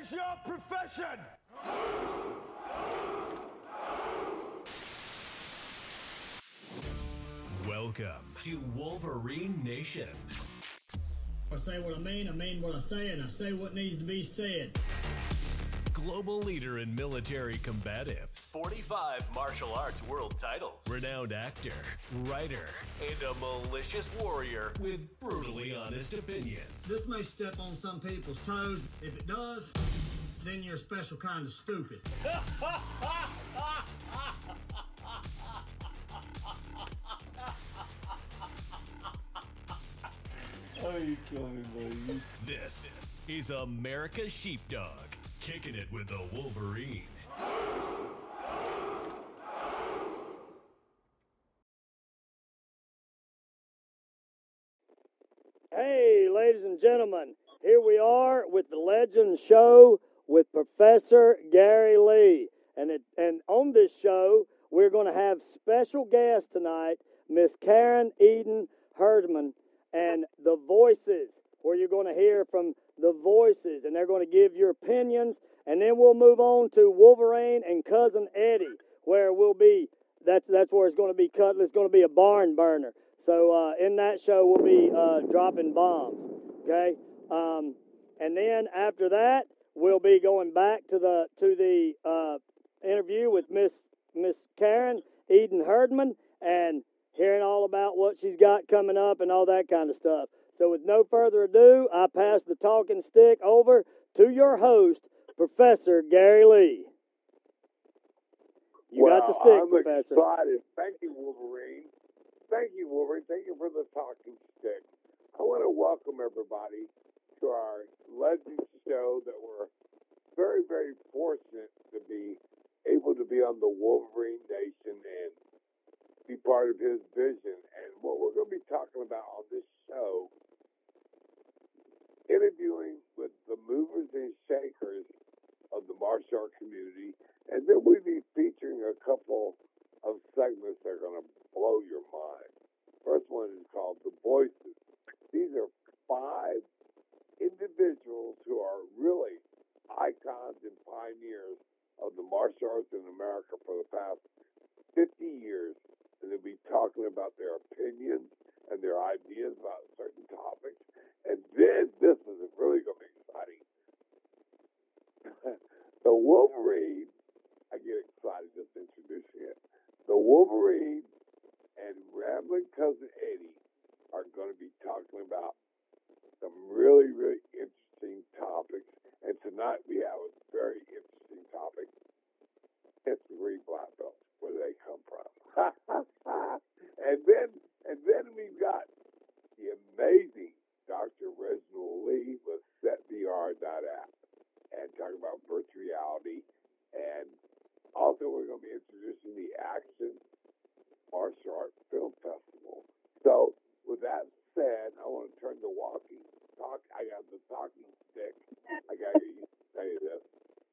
is your profession? Welcome to Wolverine Nation. I say what I mean, I mean what I say, and I say what needs to be said. Global leader in military combatives, 45 martial arts world titles, renowned actor, writer, and a malicious warrior with brutally honest opinions. This may step on some people's toes. If it does, then you're a special kind of stupid. This is America's Sheepdog, kicking it with the Wolverine. Hey, ladies and gentlemen, here we are with the Legend Show with Professor Gary Lee. And, it, and on this show, we're going to have special guest tonight, Miss Karen Eden Herdman, and the voices, where you're going to hear from the voices, and they're going to give your opinions. And then we'll move on to Wolverine and Cousin Eddie, where we'll be. That's that's where it's going to be cut. It's going to be a barn burner. So uh, in that show, we'll be uh, dropping bombs. Okay, um, and then after that, we'll be going back to the to the uh, interview with Miss Miss Karen Eden Herdman and hearing all about what she's got coming up and all that kind of stuff. So with no further ado, I pass the talking stick over to your host, Professor Gary Lee. You well, got the stick, I'm Professor. excited. Thank you, Wolverine. Thank you, Wolverine. Thank you for the talking stick. I want to welcome everybody to our legend show that we're very, very fortunate to be able to be on the Wolverine Nation and be part of his vision. And what we're going to be talking about on this show, interviewing with the movers and shakers of the martial art community. And then we'll be featuring a couple of segments that are going to blow your mind. First one is called The Voices. These are five individuals who are really icons and pioneers of the martial arts in America for the past 50 years. And they'll be talking about their opinions and their ideas about certain topics. And then this is really going to be exciting. the Wolverine, I get excited just introducing it. The Wolverine and Rambling Cousin Eddie are going to be talking about some really, really interesting topics. And tonight we have a very interesting topic. It's the Green Black Belts. Where do they come from? and then, and then we've got the amazing Dr. Reginald Lee with SetVR.app and talking about virtual reality. And also, we're going to be introducing the Action Martial Art Film Festival. So, with that said, I want to turn the walking talk. I got the talking stick. I got to say this.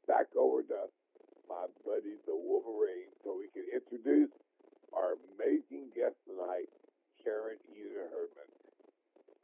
Back over to my buddy, the Wolverine, so we can introduce our amazing guest tonight, Karen Eden Herdman.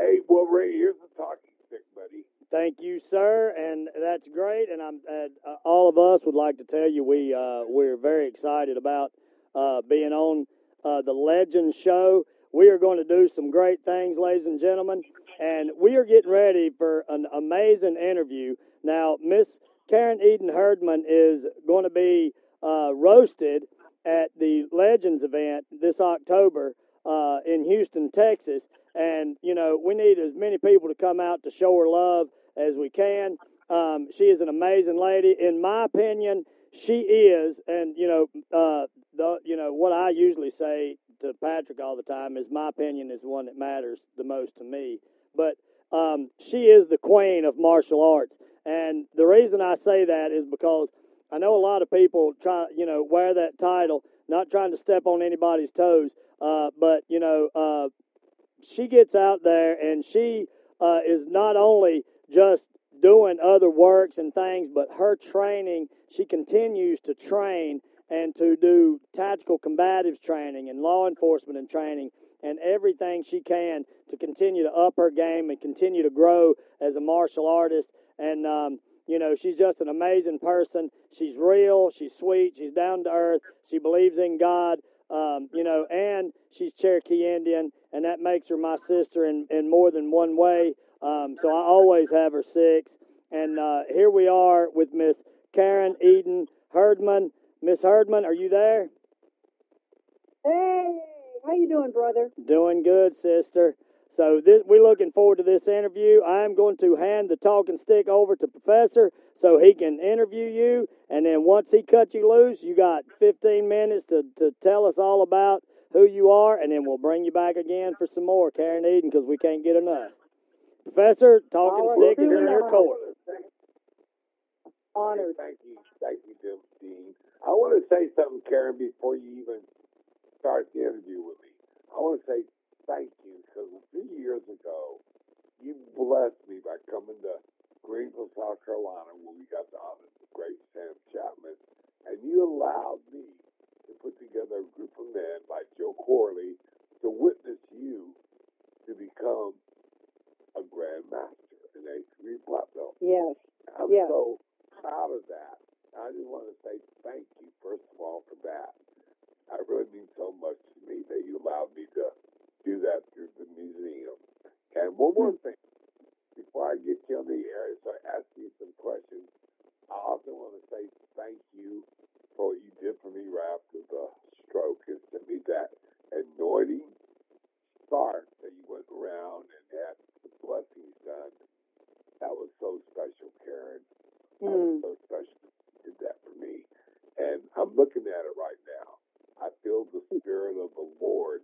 Hey, Wolverine, here's the talking stick, buddy. Thank you, sir, and that's great. And I'm uh, all of us would like to tell you we uh, we're very excited about uh, being on uh, the Legend Show. We are going to do some great things, ladies and gentlemen, and we are getting ready for an amazing interview. Now, Miss Karen Eden Herdman is going to be uh, roasted at the Legends event this October uh, in Houston, Texas. And, you know, we need as many people to come out to show her love as we can. Um, she is an amazing lady. In my opinion, she is, and, you know, uh, the, you know, what I usually say to Patrick all the time is my opinion is the one that matters the most to me. But um, she is the queen of martial arts. And the reason I say that is because I know a lot of people try, you know, wear that title, not trying to step on anybody's toes, uh, but you know, uh, she gets out there and she uh, is not only just doing other works and things, but her training, she continues to train and to do tactical combatives training and law enforcement and training and everything she can to continue to up her game and continue to grow as a martial artist. And um, you know, she's just an amazing person. She's real. She's sweet. She's down to earth. She believes in God. Um, you know, and she's Cherokee Indian, and that makes her my sister in, in more than one way. Um, so I always have her six. And uh, here we are with Miss Karen Eden Herdman. Miss Herdman, are you there? Hey, how you doing, brother? Doing good, sister. So this, we're looking forward to this interview. I'm going to hand the talking stick over to Professor so he can interview you. And then once he cuts you loose, you got 15 minutes to, to tell us all about who you are, and then we'll bring you back again for some more, Karen Eden, because we can't get enough. Professor, talking All stick is in your court. Honored. Thank you, thank you, Jim Dean. I want to say something, Karen, before you even start the interview with me. I want to say thank you because a few years ago, you blessed me by coming to Greenville, South Carolina, where we got the honor of the great Sam Chapman, and you allowed me to put together a group of men like Joe Corley to witness you to become a Grand Master in A3 Black Belt. Yes. I'm Yeah. so proud of that. I just want to say thank you, first of all, for that. It really means so much to me that you allowed me to do that through the museum. And one more hmm. thing, before I get you on the air, so I ask you some questions, I also want to say thank you for what you did for me right after the stroke and sent me that anointing scarf that you went around and had the blessings done. That was so special, Karen. That was Mm. so special. You did that for me. And I'm looking at it right now. I feel the spirit of the Lord.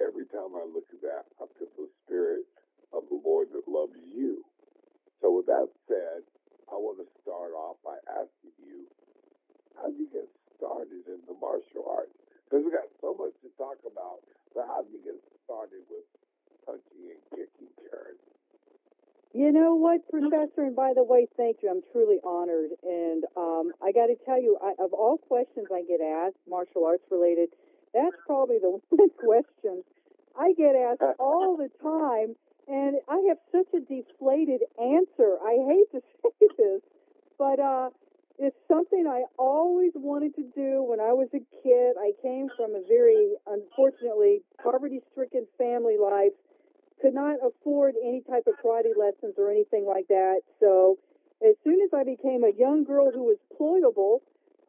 Every time I look at that, I feel the spirit of the Lord that loves you. So with that said, I want to start off by asking you, how did you get started in the martial arts? Because we got so much to talk about, but how did you get started with punching and kicking, Karen? You know what, Professor? And by the way, thank you. I'm truly honored. And um, I got to tell you, I, of all questions I get asked, martial arts related, that's probably the one question I get asked all the time. And I have such a deflated answer. I hate to say this, but uh, it's something I always wanted to do when I was a kid. I came from a very, unfortunately, poverty stricken family life could not afford any type of karate lessons or anything like that. So as soon as I became a young girl who was ployable,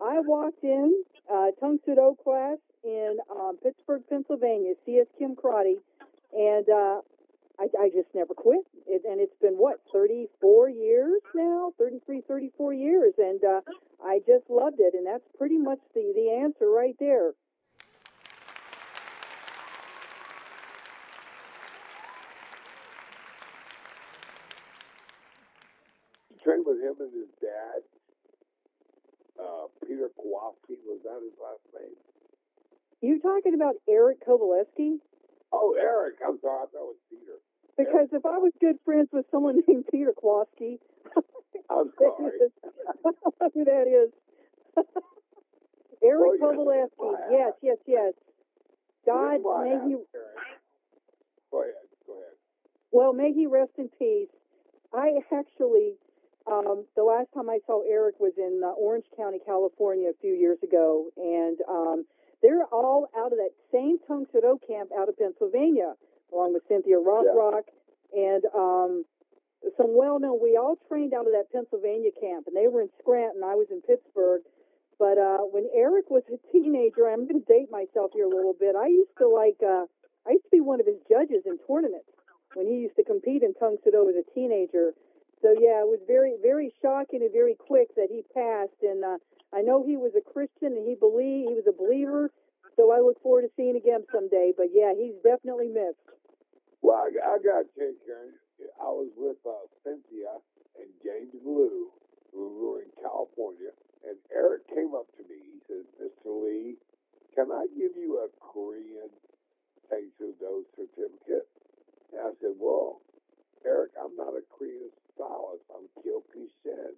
I walked in uh, Tang Soo Do class in um, Pittsburgh, Pennsylvania, CS Kim Karate, and uh, I, I just never quit. It, and it's been what 34 years now, 33, 34 years, and uh, I just loved it. And that's pretty much the the answer right there. Trained with him and his dad, uh, Peter Kowalski. Was that his last name? You talking about Eric Kovaleski? Oh, Eric. I'm sorry. I thought it was Peter. Because if I was good friends with someone named Peter Kowalski, I'm sorry. who that is. Eric Well, you- Kovaleski. Yes, yes, yes. God, Here's why I may he. Go ahead. Go ahead. well, may he rest in peace. I actually, um, the last time I saw Eric was in uh, Orange County, California, a few years ago, and um, they're all out of that same Tang Soo Do camp out of Pennsylvania, along with Cynthia Rothrock and um, some well-known. We all trained out of that Pennsylvania camp, and they were in Scranton. I was in Pittsburgh. But uh, when Eric was a teenager, I'm going to date myself here a little bit. I used to like, uh, I used to be one of his judges in tournaments when he used to compete in Tang Soo Do as a teenager. So yeah, it was very, very shocking and very quick that he passed. And uh, I know he was a Christian and he believed he was a believer. So I look forward to seeing again someday. But yeah, he's definitely missed. Well, I, I got Karen. I was with uh, Cynthia and James Lew, who were in California, and Eric came up to me. He says, Mr. Lee, can I give you a Korean Taekwondo certificate? And I said, well, Eric, I'm not a Korean stylist. I'm Kyoki Shen.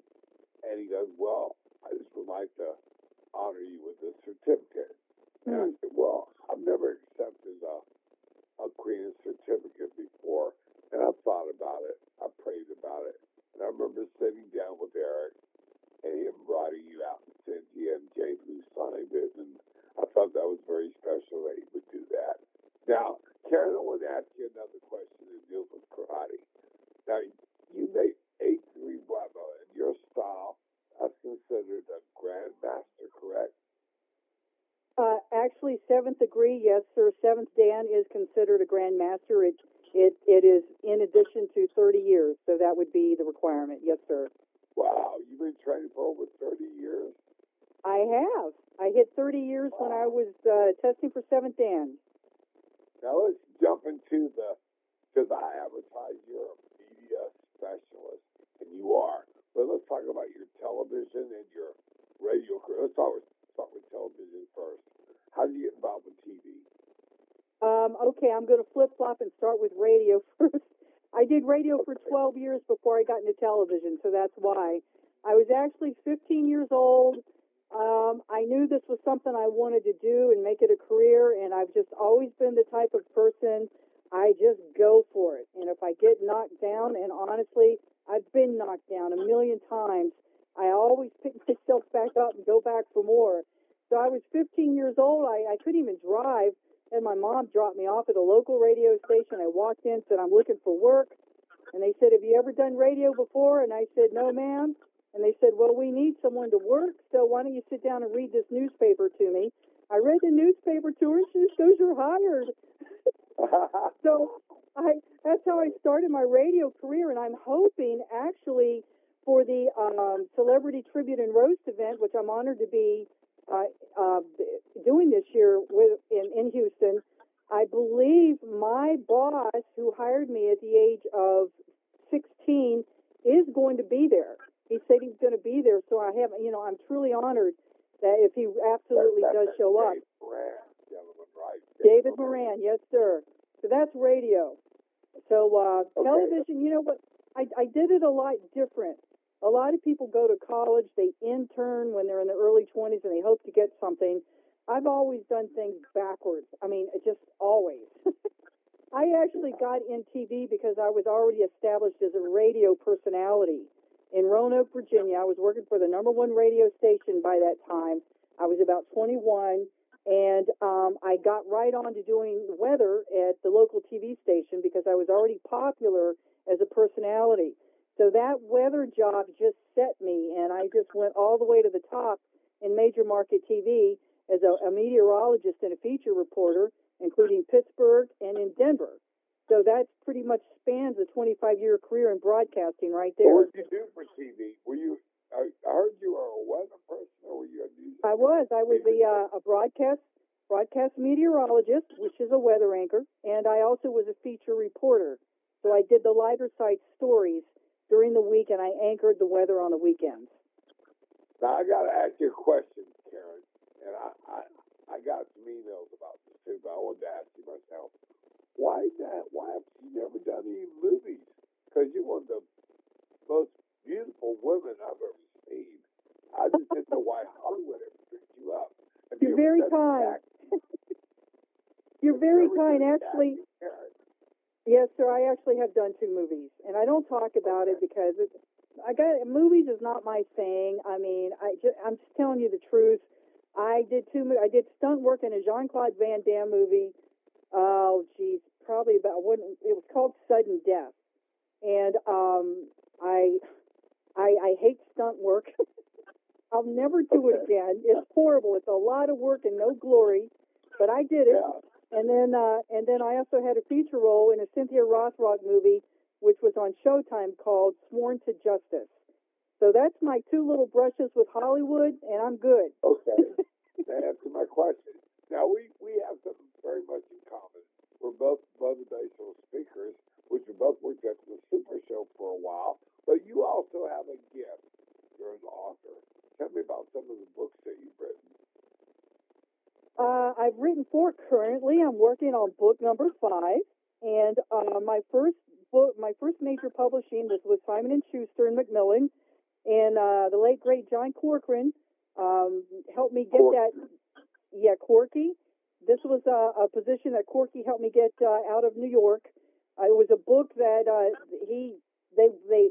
And he goes, well, I just would like to honor you with this certificate. And I said, well, I've never accepted a, a Korean certificate before. And I thought about it. I prayed about it. And I remember sitting down with Eric and him writing you out and and James who signed it, and I thought that was very special that he would do that. Now, Karen, I want to ask you another question that deals with karate. Now, you make eight three Bravo, and your style that's considered a grandmaster, correct? Uh, actually, seventh degree, yes, sir. Seventh Dan is considered a grandmaster. It it it is in addition to 30 years, so that would be the requirement. Yes, sir. Wow, you've been training for over 30 years. I have. I hit 30 years when I was uh, testing for seventh Dan. Now let's jump into the because I advertise a media you are. But let's talk about your television and your radio career. Let's start with, start with television first. How did you get involved with TV? Um, okay, I'm going to flip flop and start with radio first. I did radio for 12 years before I got into television, so that's why. I was actually 15 years old. Um, I knew this was something I wanted to do and make it a career, and I've just always been the type of person I just go for it. And if I get knocked down, and honestly, I've been knocked down a million times, I always pick myself back up and go back for more. So I was 15 years old. I, I couldn't even drive, and my mom dropped me off at a local radio station. I walked in, said, I'm looking for work. And they said, Have you ever done radio before? And I said, No, ma'am. And they said, Well, we need someone to work, so why don't you sit down and read this newspaper to me? I read the newspaper to her, she goes, You're hired. so I that's how I started my radio career, and I'm hoping actually for the um, celebrity tribute and roast event, which I'm honored to be uh, uh, doing this year with in, in Houston. I believe my boss, who hired me at the age of 16, is going to be there. He said he's going to be there, so I have, you know, I'm truly honored that if he absolutely That- does show up. Dave Moran, gentlemen, right? David Moran, yes, sir. So that's radio. So uh, Okay. television, you know what? I, I did it a lot different. A lot of people go to college, they intern when they're in their early 20s, and they hope to get something. I've always done things backwards. I mean, just always. I actually got in TV because I was already established as a radio personality in Roanoke, Virginia. I was working for the number one radio station by that time. I was about 21, and um, I got right on to doing weather at the local TV station because I was already popular as a personality. So that weather job just set me, and I just went all the way to the top in major market TV as a, a meteorologist and a feature reporter, including Pittsburgh and in Denver. So that pretty much spans a 25 year career in broadcasting right there. What did you do for TV? Were you? I, I heard you were a weather person, or were you a news? I was. I was a, uh, a broadcast broadcast meteorologist, which is a weather anchor, and I also was a feature reporter. So I did the lighter side stories during the week, and I anchored the weather on the weekends. Now I got to ask you a question, Karen, and I, I I got some emails about this too, but I wanted to ask you myself. Why that? Why have you never done any movies? Because you're one of the most beautiful women I've ever seen. I just didn't know why Hollywood ever picked you up. Have You're very kind. You're very kind. Actually, yes, sir. I actually have done two movies, and I don't talk about it because it's, I got movies is not my thing. I mean, I just, I'm just telling you the truth. I did two. I did stunt work in a Jean Claude Van Damme movie. Oh, geez, probably about when it was called Sudden Death, and um, I, I, I hate stunt work. I'll never do it again. It's horrible. It's a lot of work and no glory, but I did it. Yeah. And then, uh, and then I also had a feature role in a Cynthia Rothrock movie, which was on Showtime called Sworn to Justice. So that's my two little brushes with Hollywood, and I'm good. Okay. to answer my question. Now we we have something very much in common. We're both motivational speakers, which we both worked at the Super Show for a while. But you also have a gift. You're an author. Tell me about some of the books that you've written. Uh, I've written four currently. I'm working on book number five, and uh, my first book, my first major publishing was with Simon and Schuster and Macmillan, and uh, the late great John Corcoran um, helped me get Corky. that. Yeah, Corky. This was a, a position that Corky helped me get uh, out of New York. Uh, it was a book that uh, he they they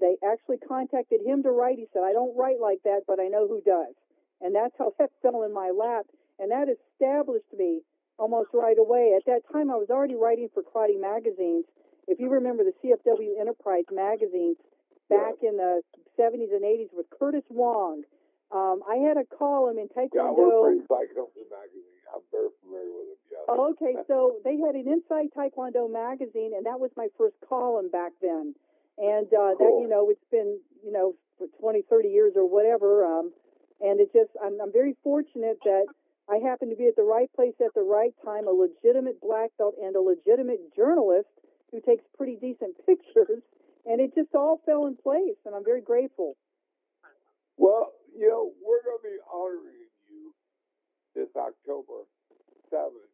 they actually contacted him to write. He said, "I don't write like that, but I know who does," and that's how that fell in my lap, and that established me almost right away. At that time, I was already writing for karate magazines. If you remember the CFW Enterprise magazines back in the 70s and 80s with Curtis Wong, um, I had a column in Yeah, I work Taekwondo. for Company Magazine. I'm very familiar with it. Yes. Oh, okay, so they had an Inside Taekwondo magazine, and that was my first column back then. And uh, that, you know, it's been, you know, for 20, 30 years or whatever. Um, and it just, I'm, I'm very fortunate that I happen to be at the right place at the right time, a legitimate black belt and a legitimate journalist who takes pretty decent pictures. And it just all fell in place, and I'm very grateful. Well, you know, we're going to be honoring you this October 7th.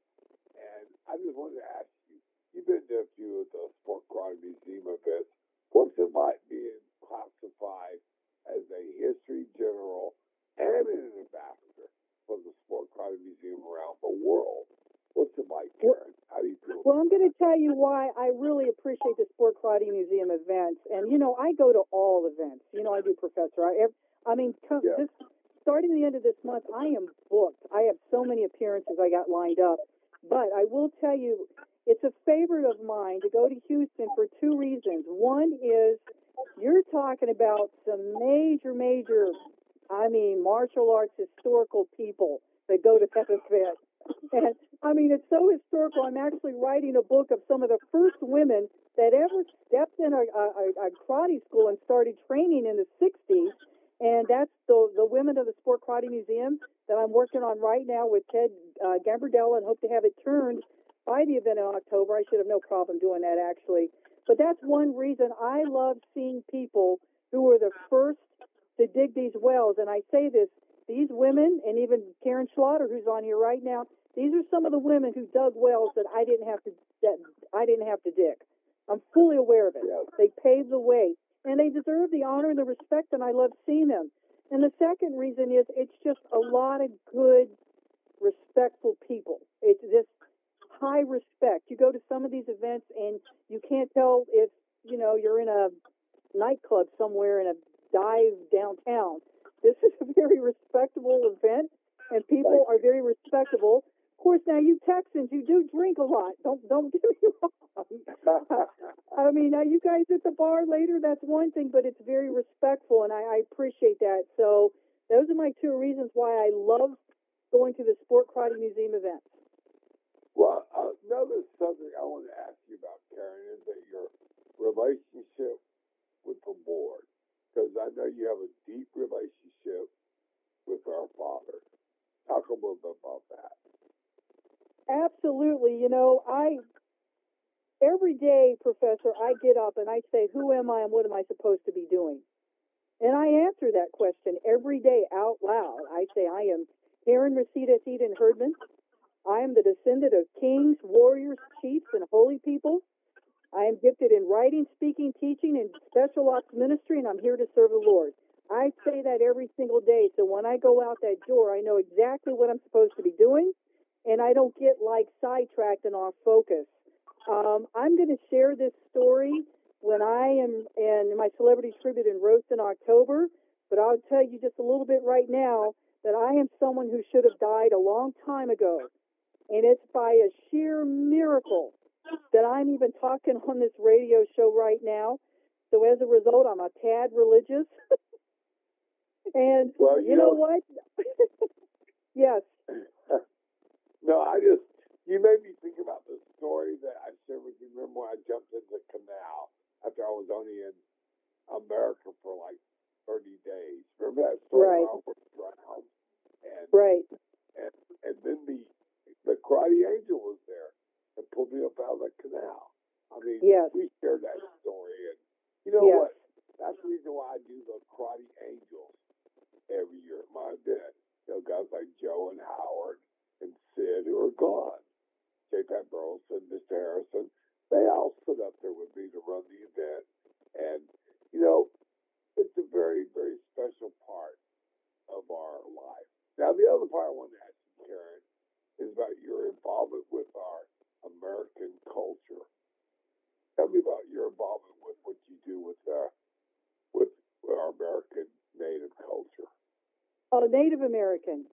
And I just wanted to ask you, you've been to a few of the Sport Karate Museum events. What's it like being classified as a history general and an ambassador for the Sport Karate Museum around the world? What's it like, Karen? How do you feel? Well, I'm going to tell you why I really appreciate the Sport Karate Museum events. And, you know, I go to all events. You know, I do, Professor. I, I mean, Yeah. this, starting the end of this month, I am booked. I have so many appearances I got lined up. But I will tell you, it's a favorite of mine to go to Houston for two reasons. One is you're talking about some major, major, I mean, martial arts historical people that go to event. And I mean, it's so historical. I'm actually writing a book of some of the first women that ever stepped in a, a, a karate school and started training in the 60s. And that's the, the women of the Sport Karate Museum that I'm working on right now with Ted uh, Gambardella and hope to have it turned by the event in October. I should have no problem doing that actually. But that's one reason I love seeing people who were the first to dig these wells. And I say this, these women and even Karen Schlatter, who's on here right now, these are some of the women who dug wells that I didn't have to that I didn't have to dig. I'm fully aware of it. They paved the way, and they deserve the honor and the respect, and I love seeing them. And the second reason is it's just a lot of good, respectful people. It's just high respect. You go to some of these events, and you can't tell if you know you're in a nightclub somewhere in a dive downtown. This is a very respectable event, and people are very respectable. Of course, now you Texans, you do drink a lot. Don't don't get me wrong. I mean, now you guys at the bar later, that's one thing, but it's very respectful, and I, I appreciate that. So those are my two reasons why I love going to the Sport Karate Museum events. Well, another subject I want to ask you about, Karen, is that your relationship with the Lord, because I know you have a deep relationship with our Father. Talk a little bit about that. Absolutely. You know, I every day, Professor, I get up and I say, "Who am I, and what am I supposed to be doing?" And I answer that question every day out loud. I say, "I am Karen Rosita Eden Herdman. I am the descendant of kings, warriors, chiefs, and holy people. I am gifted in writing, speaking, teaching, and special ops ministry, and I'm here to serve the Lord." I say that every single day. So when I go out that door, I know exactly what I'm supposed to be doing and I don't get like sidetracked and off focus. Um, I'm going to share this story when I am in my celebrity tribute in Roast in October, but I'll tell you just a little bit right now that I am someone who should have died a long time ago. And it's by a sheer miracle that I'm even talking on this radio show right now. So as a result, I'm a tad religious. and Well, you, you know know- what? yes. No, I just you made me think about the story that I shared with you. Remember when I jumped into the canal after I was only in America for like thirty days? Remember that story? Right. Where I almost drowned, and Right. and and then the the karate angel was there and pulled me up out of the canal. I mean, Yes. we shared that story, and you know Yes. what? That's the reason why I do the karate angels every year at my event. You know, guys like Joe and Howard and Sid who are gone. J. Pat Burleson, Mr. Harrison, they all sit up there with me to run the event. And, you know, it's a very, very special part of our life. Now, the other part I want to ask you, Karen, is about your involvement with our American culture. Tell me about your involvement with what you do with uh, Oh,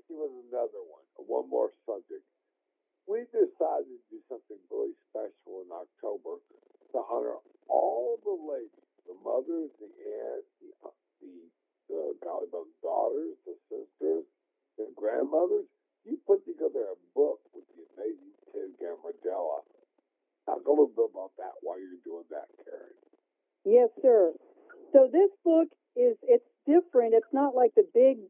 hit you with another one, one more subject. We decided to do something really special in October to honor all the ladies, the mothers, the aunts, the uh, the, the daughters, the sisters, the grandmothers. You put together a book with the amazing Ted Gambardella. Talk a little bit about that while you're doing that, Karen. Yes, sir. So this book is it's different. It's not like the big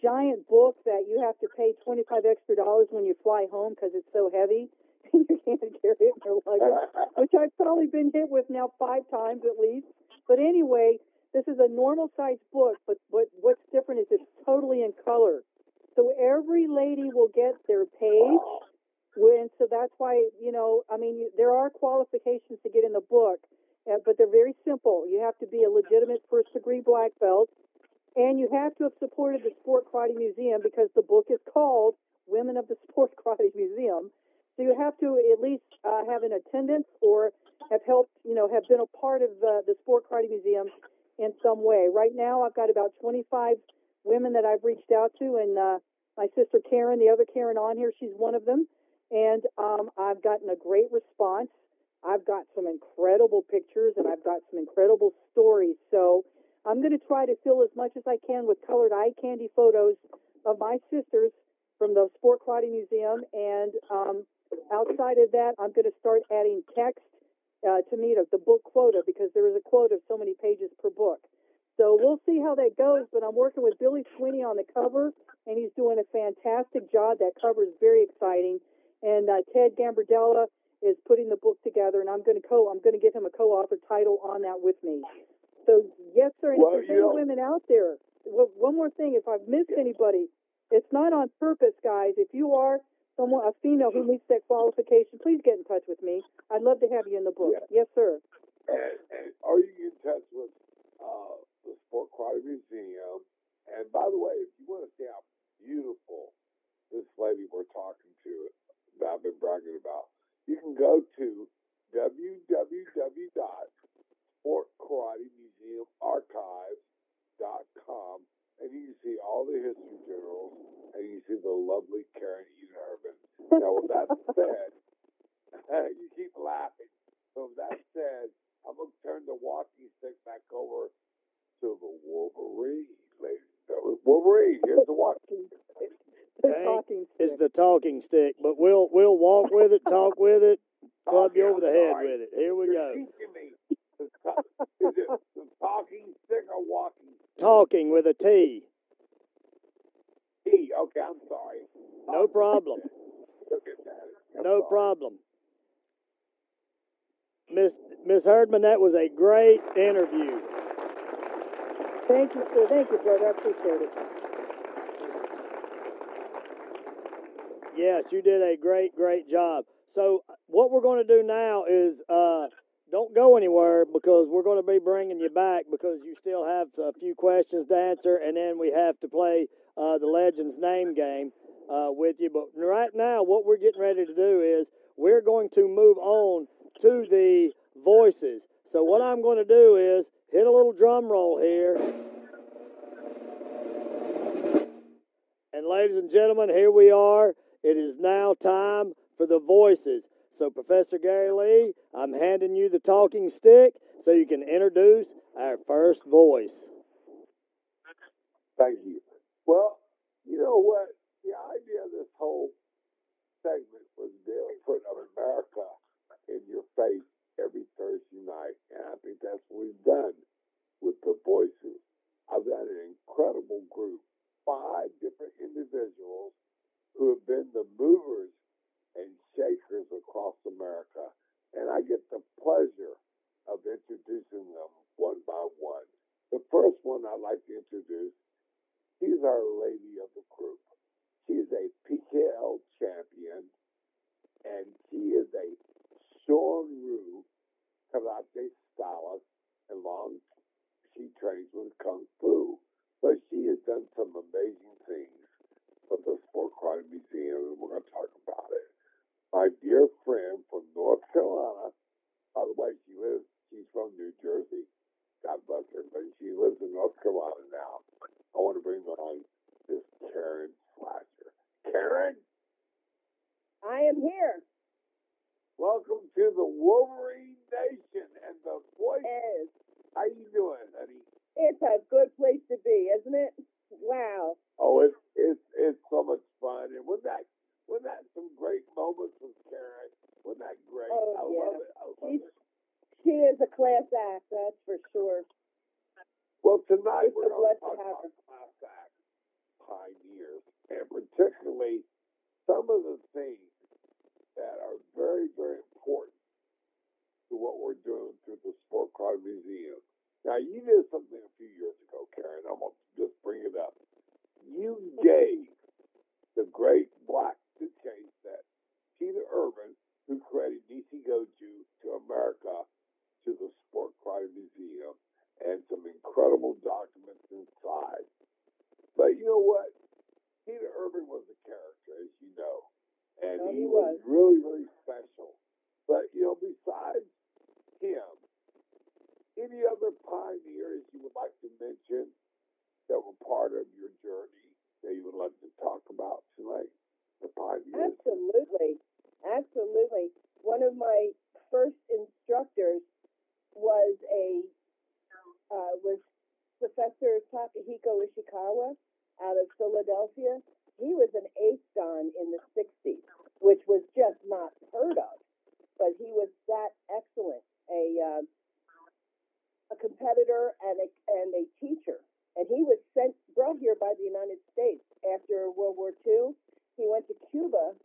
giant book that you have to pay 25 extra dollars when you fly home because it's so heavy and you can't carry it in your luggage, which I've probably been hit with now five times at least. But anyway, this is a normal sized book, but what, what's different is it's totally in color. So every lady will get their page. And so that's why, you know, I mean, there are qualifications to get in the book, but they're very simple. You have to be a legitimate first degree black belt, and you have to have supported the Sport Karate Museum because the book is called Women of the Sport Karate Museum. So you have to at least uh, have an attendance or have helped, you know, have been a part of uh, the Sport Karate Museum in some way. Right now, I've got about 25 women that I've reached out to, and uh, my sister Karen, the other Karen on here, she's one of them. And um, I've gotten a great response. I've got some incredible pictures and I've got some incredible stories. So I'm going to try to fill as much as I can with colored eye candy photos of my sisters from the Sport Karate Museum. And um, outside of that, I'm going to start adding text uh, to meet the book quota because there is a quota of so many pages per book. So we'll see how that goes. But I'm working with Billy Sweeney on the cover, and he's doing a fantastic job. That cover is very exciting. And uh, Ted Gambardella is putting the book together, and I'm going to co I'm going to give him a co-author title on that with me. So yes, sir. And Well, if there's any know- women out there, well, one more thing, if I've missed anybody, it's not on purpose, guys. If you are someone a female who meets that qualification, please get in touch with me. I'd love to have you in the book. Yeah. Yes, sir. And, and are you in touch with uh, the Sport Karate Museum? And by the way, if you want to see how beautiful this lady we're talking to that I've been bragging about, you can go to www.sportkaratemuseumarchives.com and you can see see all the history journals and you see the lovely Karen Eden Urban. Now, with that said, you keep laughing. So, with that said, I'm going to turn the walking stick back over to the Wolverine, ladies and gentlemen. Wolverine, here's the walking stick. The talking is stick. the talking stick, but we'll we'll walk with it, talk with it, club you Okay, over the I'm head sorry. with it. Here we You're go. Teaching me. Is it the talking stick or walking stick? Talking with a T. T. Okay, I'm sorry. No problem. Look at that. I'm No sorry. problem. Miss Miss Herdman, that was a great interview. Thank you, sir. Thank you, brother. I appreciate it. Yes, you did a great, great job. So what we're going to do now is uh, don't go anywhere because we're going to be bringing you back because you still have a few questions to answer, and then we have to play uh, the Legends name game uh, with you. But right now, what we're getting ready to do is we're going to move on to the voices. So what I'm going to do is hit a little drum roll here. And ladies and gentlemen, here we are. It is now time for the voices. So, Professor Gary Lee, I'm handing you the talking stick so you can introduce our first voice. Thank you. Well, you know what? The idea of this whole segment was Bill putting America in your face every Thursday night, and I think that's what we've done with the voices. I've got an incredible group, five different individuals who have been the movers and shakers across America, and I get the pleasure of introducing them one by one. The first one I'd like to introduce She's our lady of the group. She's a PKL champion, and she is a Shorin-Ryu karate stylist, and long she trains with Kung Fu. But she has done some amazing things for the Sport Karate Museum, and we're going to talk about it. My dear friend from North Carolina, by the way, she lives, she's from New Jersey. God bless her, but she lives in North Carolina now. I want to bring on this Karen Schlatter. Karen, I am here. welcome to the Wolverine Nation and the voice. Yes. How you doing, honey? It's a good place to be, isn't it? Wow. Oh, it's it's it's so much fun, and wasn't that wasn't that some great moments with Karen? Wasn't that great? Oh, I yeah. love it. I love She's- it. She is a class act, that's for sure. Well, tonight It's we're going to talk about class act pioneers, and particularly some of the things that are very, very important to what we're doing through the Sport Car Museum. Now, you did something a few years ago, Karen. I'm going to just bring it up. You gave the great black suitcase that Peter Urban, who created DC Goju to America, to the Sport Car Museum and some incredible documents inside. But you know what? Peter Urban was a character, as you know, and Oh, he, he was. was. really, really special. But you know, besides him, any other pioneers you would like to mention that were part of your journey that you would like to talk about tonight? The pioneers. Absolutely. Absolutely. One of my first instructors was a uh, was Professor Takahiko Ishikawa out of Philadelphia. He was an eighth dan in the 60s, which was just not heard of. But he was that excellent, a uh, a competitor and a and a teacher. And he was sent brought here by the United States after World War II. He went to Cuba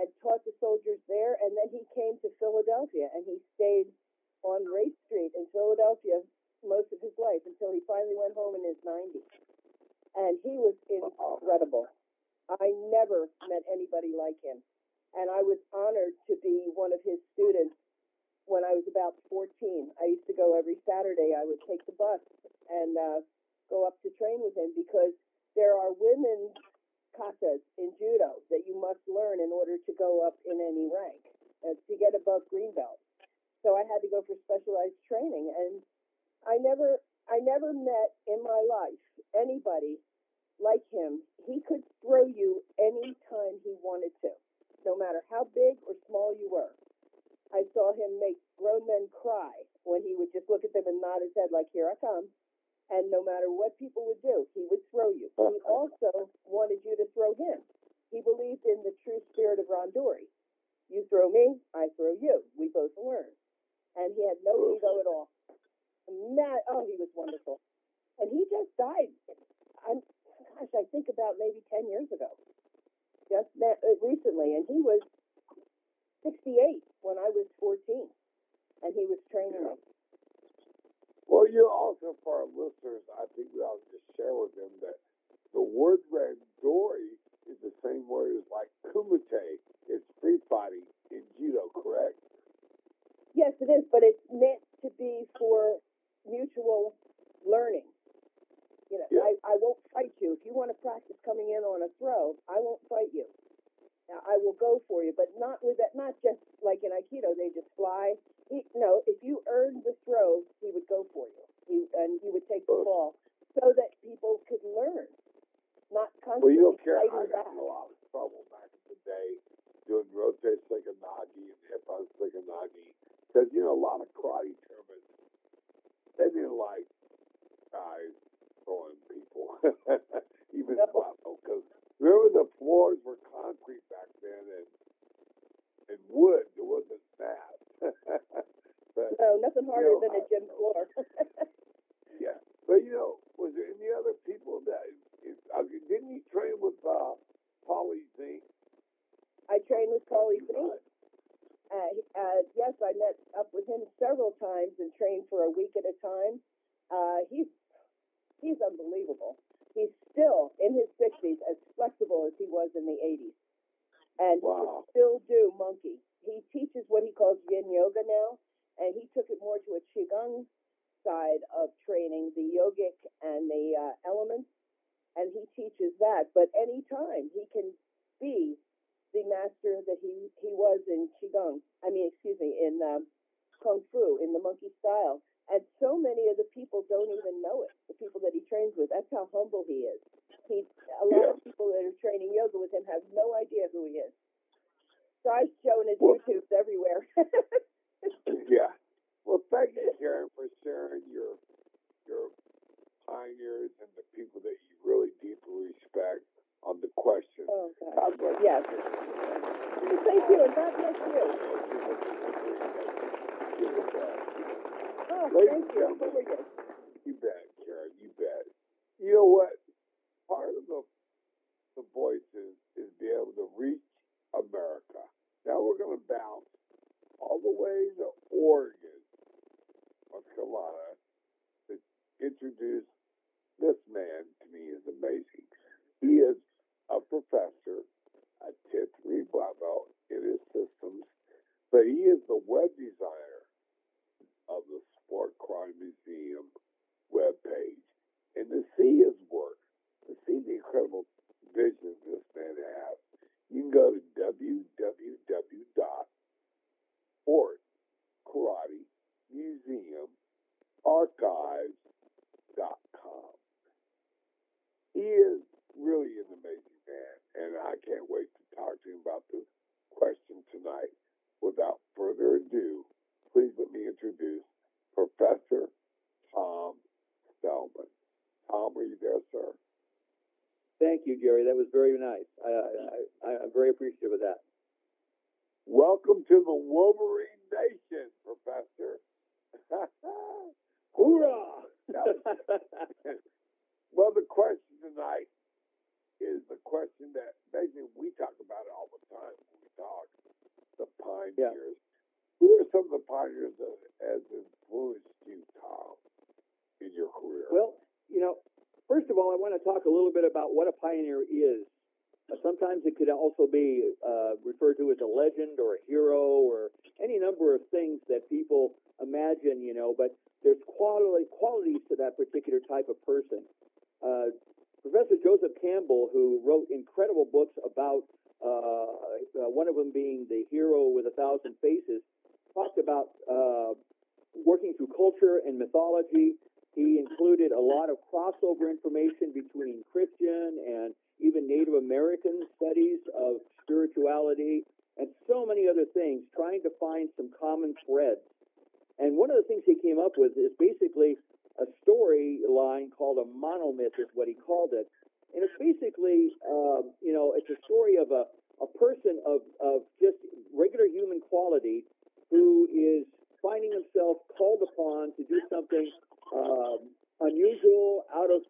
and taught the soldiers there, and then he came to Philadelphia and he stayed on Race Street in Philadelphia most of his life until he finally went home in his 90s. And he was incredible. I never met anybody like him. And I was honored to be one of his students when I was about 14. I used to go every Saturday. I would take the bus and uh, go up to train with him because there are women's katas in judo that you must learn in order to go up in any rank uh, to get above green belt. So I had to go for specialized training, and I never, I never met in my life anybody like him, he could throw you any time he wanted to, no matter how big or small you were. I saw him make grown men cry when he would just look at them and nod his head like, "Here I come." And no matter what people would do, he would throw you. He also wanted you to throw him. He believed in the true spirit of Randori. You throw me, I throw you. We both learn. And he had no ego at all. Mad, oh, he was wonderful. And he just died. I'm, gosh, I think about maybe 10 years ago. Just met, uh, recently. And he was 68 when I was 14. And he was training me. Well, you also for our listeners, I think we ought to just share with them that the word randori is the same word as like kumite. It's free fighting in judo, correct? Yes, it is, but it's meant to be for mutual learning. You know, Yeah. I, I won't fight you. If you want to practice coming in on a throw, I won't fight you. I will go for you, but not with that. Not just like in Aikido, they just fly. He, no, if you earned the throw, he would go for you. He and he would take the ball so that people could learn, not constantly. Well, you don't care. I got in a lot of trouble back in the day doing rotate Sekanagi and Hippo Sekanagi. Because, you know, a lot of karate tournaments, they didn't like guys throwing people, even No. Because remember, the floors were concrete back then and, and wood. It wasn't mat. but, No, nothing harder know, than a I- gym floor. yeah. But, you know, was there any other people that, if, I mean, didn't you train with uh, Paulie Zink? I trained with Paulie Zink. Uh, uh, yes, I met up with him several times and trained for a week at a time. Uh, he's he's unbelievable. He's still in his sixties, as flexible as he was in the eighties, and he Wow. can still do monkey. He teaches what he calls Yin Yoga now, and he took it more to a qigong side of training, the yogic and the uh, elements, and he teaches that. But anytime he can be the master that he he was in qigong. I mean, excuse me, in um, kung fu in the monkey style. And so many of the people don't even know it. People that he trains with. That's how humble he is. He a lot of people that are training yoga with him have no idea who he is. So I've shown his Well- YouTubes everywhere. Yeah. Well, thank you, Karen, for sharing your your pioneers and the people that you really deeply respect on the question. oh God. God Yes. you. Thank you, and God bless you. Give it back. Oh, Ladies thank and you. gentlemen. Who are you? You bet, You bet. You know what? Part of the the voices is be able to reach America. Now we're going to bounce all the way to Oregon, North Carolina, to introduce this man. To me, is amazing. He is a professor, a 10th black belt in his systems, but he is the web designer of the Sport Karate Museum webpage. And to see his work, to see the incredible vision this man has, you can go to www.sportkaratemuseumarchives.com. He is really an amazing man, and I can't wait to talk to him about this question tonight. Without further ado, please let me introduce Professor Tom Are you there, sir? Thank you, Gary. That was very nice. I, I, I'm very appreciative of that. Welcome to the Wolverine Nation, Professor. Hoorah! Well, the question tonight is the question that basically we talk about it all the time when we talk. The pioneers. Who are some of the pioneers that has influenced you, Tom, in your career? well, you know, first of all, I want to talk a little bit about what a pioneer is. Sometimes it could also be uh, referred to as a legend or a hero or any number of things that people imagine, you know, but there's quality, qualities to that particular type of person. Uh, Professor Joseph Campbell, who wrote incredible books about uh, uh, one of them being The Hero with a Thousand Faces, talked about uh, working through culture and mythology. He included a lot of crossover information between Christian and even Native American studies of spirituality and so many other things, trying to find some common threads. And one of the things he came up with is basically a storyline called a monomyth, is what he called it. And it's basically, um, you know, it's a story of a, a person of, of just regular human quality who is finding himself called upon to do something um, unusual, out of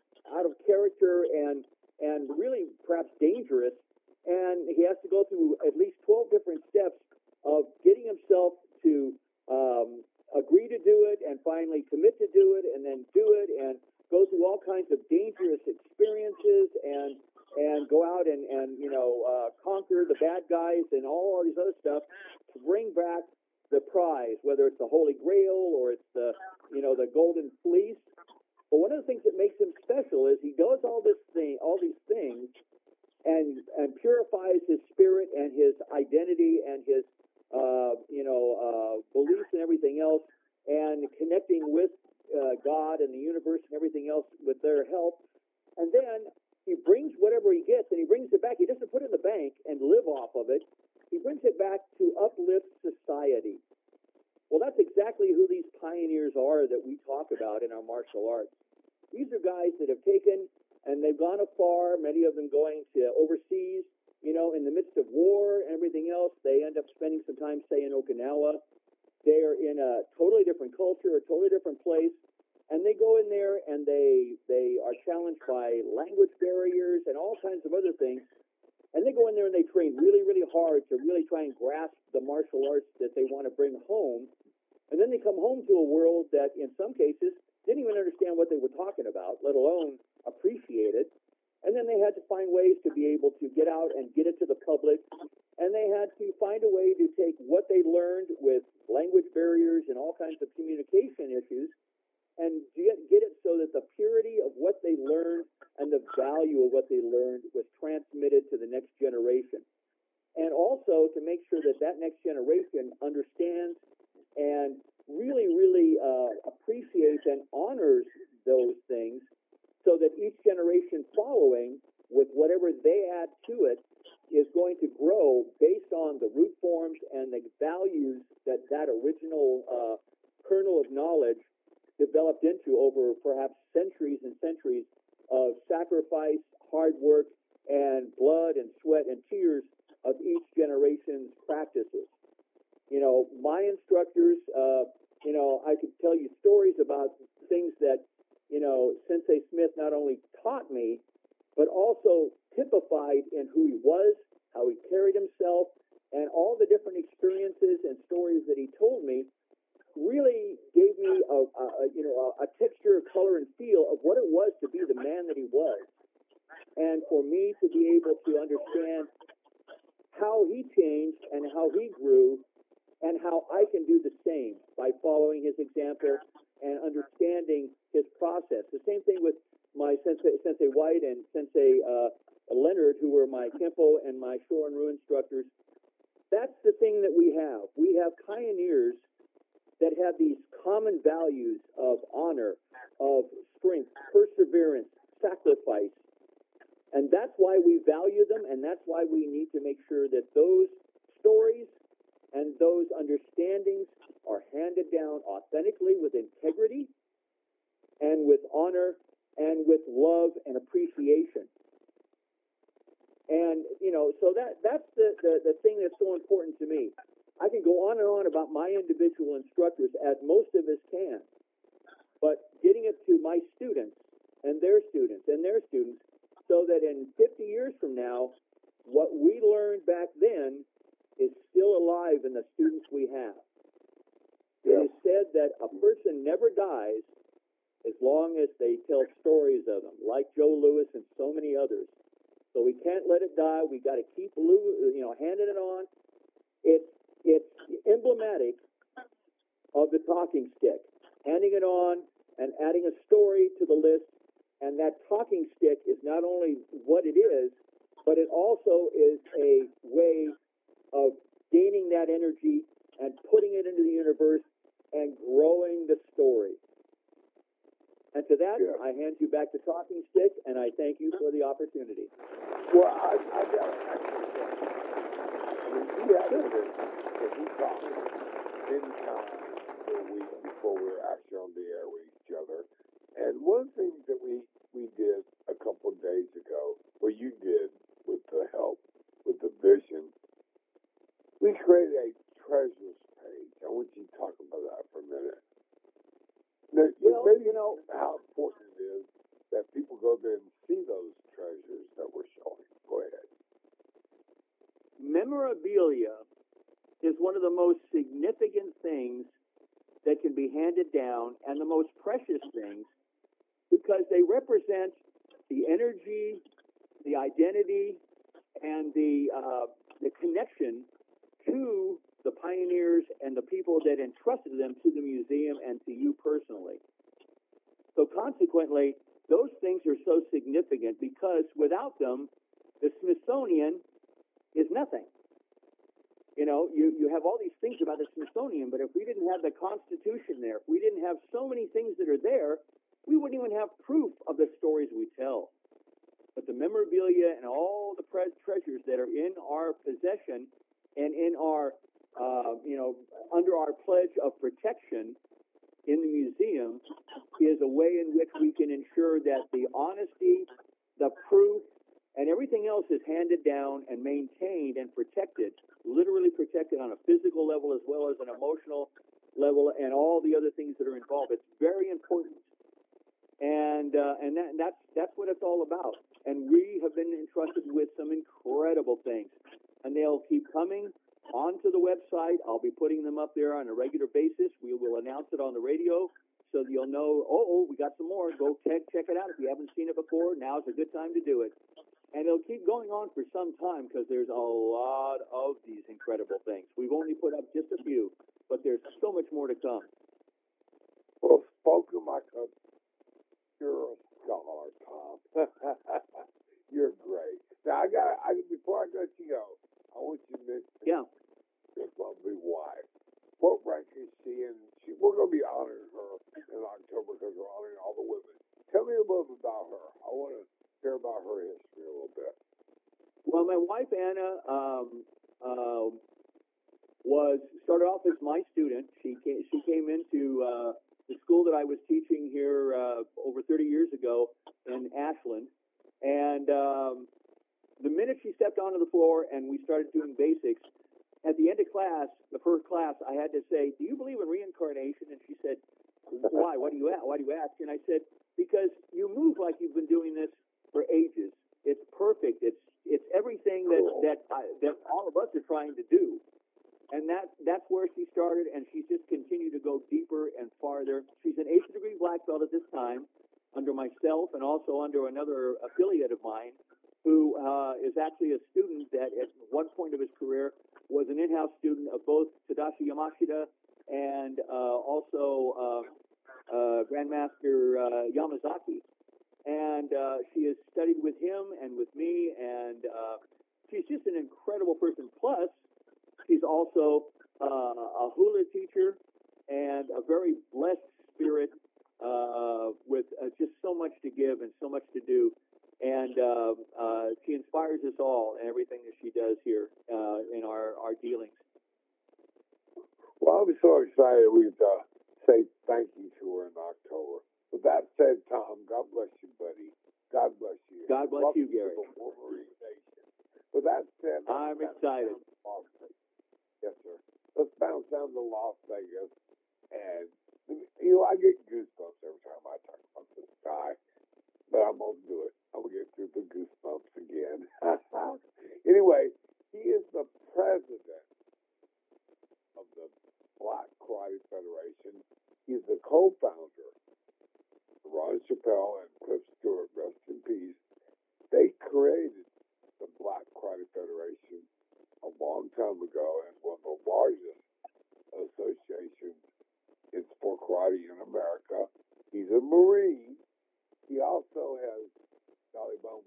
why we need to make sure that those stories and those understandings are handed down authentically with integrity and with honor and with love and appreciation. And you know, so that that's the, the, the thing that's so important to me. I can go on and on about my individual instructors, as most of us can, but getting it to my students and their students and their students so that in 50 years from now, what we learned back then is still alive in the students we have. Yeah. It is said that a person never dies as long as they tell stories of them, like Joe Lewis and so many others. So we can't let it die. We got to keep you know handing it on. It's it's emblematic of the talking stick, handing it on and adding a story to the list. And that talking stick is not only what it is, but it also is a way of gaining that energy and putting it into the universe and growing the story. And to that, yeah. I hand you back the talking stick, and I thank you for the opportunity. Well, I, I got it. I mean, he had a because he talked in time a week before we were actually on the air with each other. And one of the things that we, we did a couple of days ago, well, you did, with the help, with the vision, we created a treasures page. I want you to talk about that for a minute. Now, Well, maybe you know- how important it is that people go there and see those treasures that we're showing. Go ahead. memorabilia is one of the most significant things that can be handed down and the most precious things because they represent the energy, the identity, and the uh, the connection to the pioneers and the people that entrusted them to the museum and to you personally. So consequently, those things are so significant because without them, the Smithsonian is nothing. You know, you, you have all these things about the Smithsonian, but if we didn't have the Constitution there, if we didn't have so many things that are there, we wouldn't even have proof of the stories we tell. But the memorabilia and all the pre- treasures that are in our possession and in our, uh, you know, under our pledge of protection in the museum is a way in which we can ensure that the honesty, the proof, and everything else is handed down and maintained and protected, literally protected on a physical level as well as an emotional level and all the other things that are involved. It's very important. And uh, and that, that's that's what it's all about. And we have been entrusted with some incredible things, and they'll keep coming onto the website. I'll be putting them up there on a regular basis. We will announce it on the radio so you'll know. Oh, oh, we got some more. Go check check it out if you haven't seen it before. Now's a good time to do it. And it'll keep going on for some time because there's a lot of these incredible things. We've only put up just a few, but there's so much more to come. Well, spoken like a scholar, Tom. you're great. Now I got I before I let you go, I want you to mention Yeah. your lovely wife. What rank is she in? She, we're going to be honoring her in October because we're honoring all the women. Tell me a little bit about her. I want to hear about her history a little bit. Well, my wife Anna um, uh, was started off as my student. She came, she came into uh, the school that I was teaching here uh, over 30 years ago in Ashland, and um, the minute she stepped onto the floor and we started doing basics, at the end of class, the first class, I had to say, "Do you believe in reincarnation?" And she said, "Why? Why do you ask? Why do you ask?" And I said, "Because you move like you've been doing this for ages. It's perfect. It's it's everything that that I, that all of us are trying to do." And that that's where she started, and she's just continued to go deeper and farther. She's an eighth degree black belt at this time, under myself and also under another affiliate of mine, who uh, is actually a student that at one point of his career was an in-house student of both Tadashi Yamashita and uh, also uh, uh, Grandmaster uh, Yamazaki. And uh, she has studied with him and with me, and uh, she's just an incredible person. Plus, she's also uh, a hula teacher and a very blessed spirit uh, with uh, just so much to give and so much to do. And uh, uh, she inspires us all in everything that she does here uh, in our, our dealings. Well, I'm so excited we uh, say thank you to her in October. With that said, Tom, God bless you, buddy. God bless you. God bless Welcome you, Gary. To the Wolverine Nation. With that said, I'm excited. Yes, sir. Let's bounce down to Las Vegas. And, you know, I get goosebumps every time I talk about this guy. But I'm to do it. I'm to get through the goosebumps again. anyway, he is the president of the Black Karate Federation. He's the co-founder. Ron Chapel and Cliff Stewart, rest in peace. They created the Black Karate Federation a long time ago and one of the largest associations in sport karate in America. He's a Marine. He also has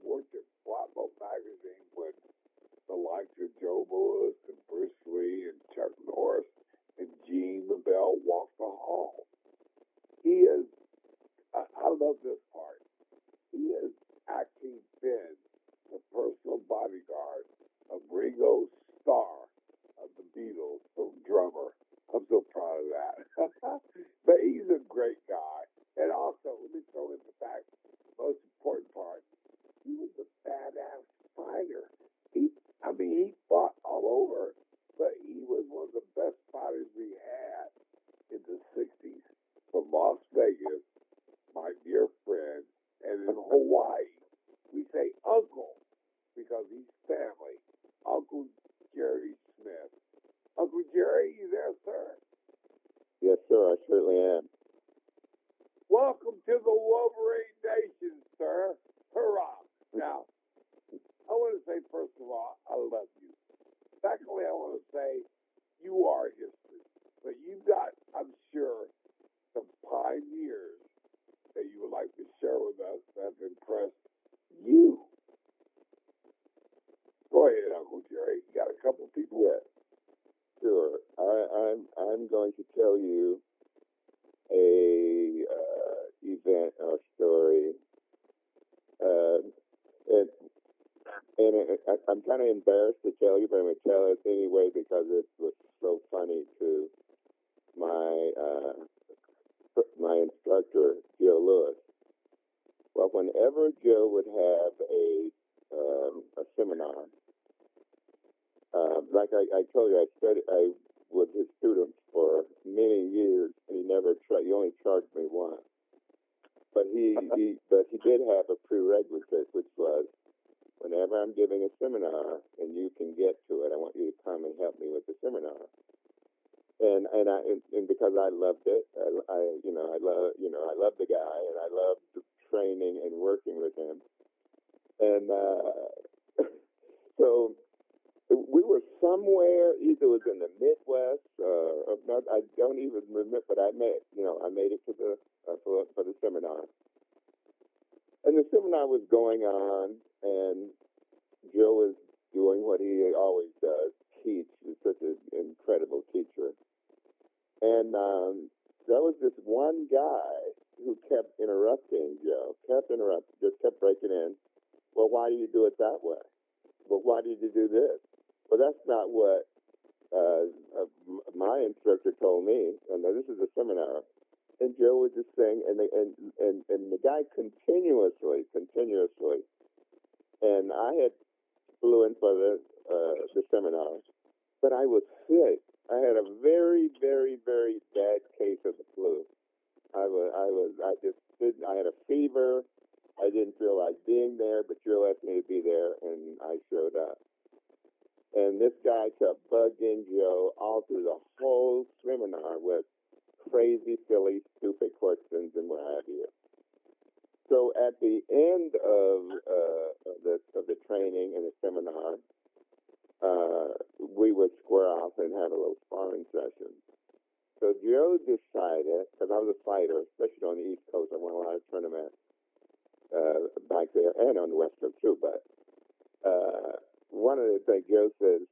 worked at Black Belt magazine when the likes of Joe Lewis and Bruce Lee and Chuck Norris and Gene LeBell walked the hall. He is, I, I love this part. he has actually been the personal bodyguard of Ringo Starr of the Beatles, the drummer. I'm so proud of that. but he's a great guy. And also, let me throw in the fact, most important part, he was a badass fighter. He, I mean, he fought all over, but he was one of the best fighters we had in the 60s from Las Vegas, my dear friend, and in Hawaii. We say uncle because he's family. Uncle Jerry Smith. Uncle Jerry, you there, sir? Yes, sir, I certainly am. Welcome to the Wolverine Nation, sir. Hurrah. Now, I want to say, first of all, I love you. Secondly, I want to say you are history. But you've got, I'm sure, some pioneers that you would like to share with us that have impressed you. Go ahead, Uncle Jerry. You got a couple people? Yes, sure. I, I'm I'm going to tell you a uh, event or story, uh, and and it, I, I'm kind of embarrassed to tell you, but I'm going to tell it anyway because it was so funny to my uh, my instructor, Joe Lewis. Well, whenever Joe would have a um, a seminar, uh, like I, I told you, I studied, I was his student for many years, and he never tried. He only charged me once, but he, he but he did have a prerequisite, which was whenever I'm giving a seminar and you can get to it, I want you to come and help me with the seminar. And and I and, and because I loved it, I, I you know I love you know I love the guy and I loved the training and working with him, and uh, so we were somewhere either it was in the Midwest or not. I don't even remember, but I made you know I made it to the uh, for for the seminar, and the seminar was going on, and Joe was doing what he always does, teach. He's such an incredible teacher, and um, there was this one guy who kept interrupting Joe, kept interrupting, just kept breaking in. Well, why do you do it that way? Well, why did you do this? Well, that's not what uh, uh, my instructor told me. And this is a seminar, and Joe was just saying, and and and and the guy continuously, continuously, and I had flew in for the uh, the seminar, but I was sick. I had a very, very, very bad case of the flu. I was, I was, I just didn't. I had a fever. I didn't feel like being there, but Joe asked me to be there, and I showed up. And this guy kept bugging Joe all through the whole seminar with crazy, silly, stupid questions and what have you. So at the end of, uh, of the of the training and the seminar, uh, we would square off and have a little sparring session. Decided, because I was a fighter, especially on the East Coast, I won a lot of tournaments uh, back there and on the West Coast too. But uh, one of the things Joe says,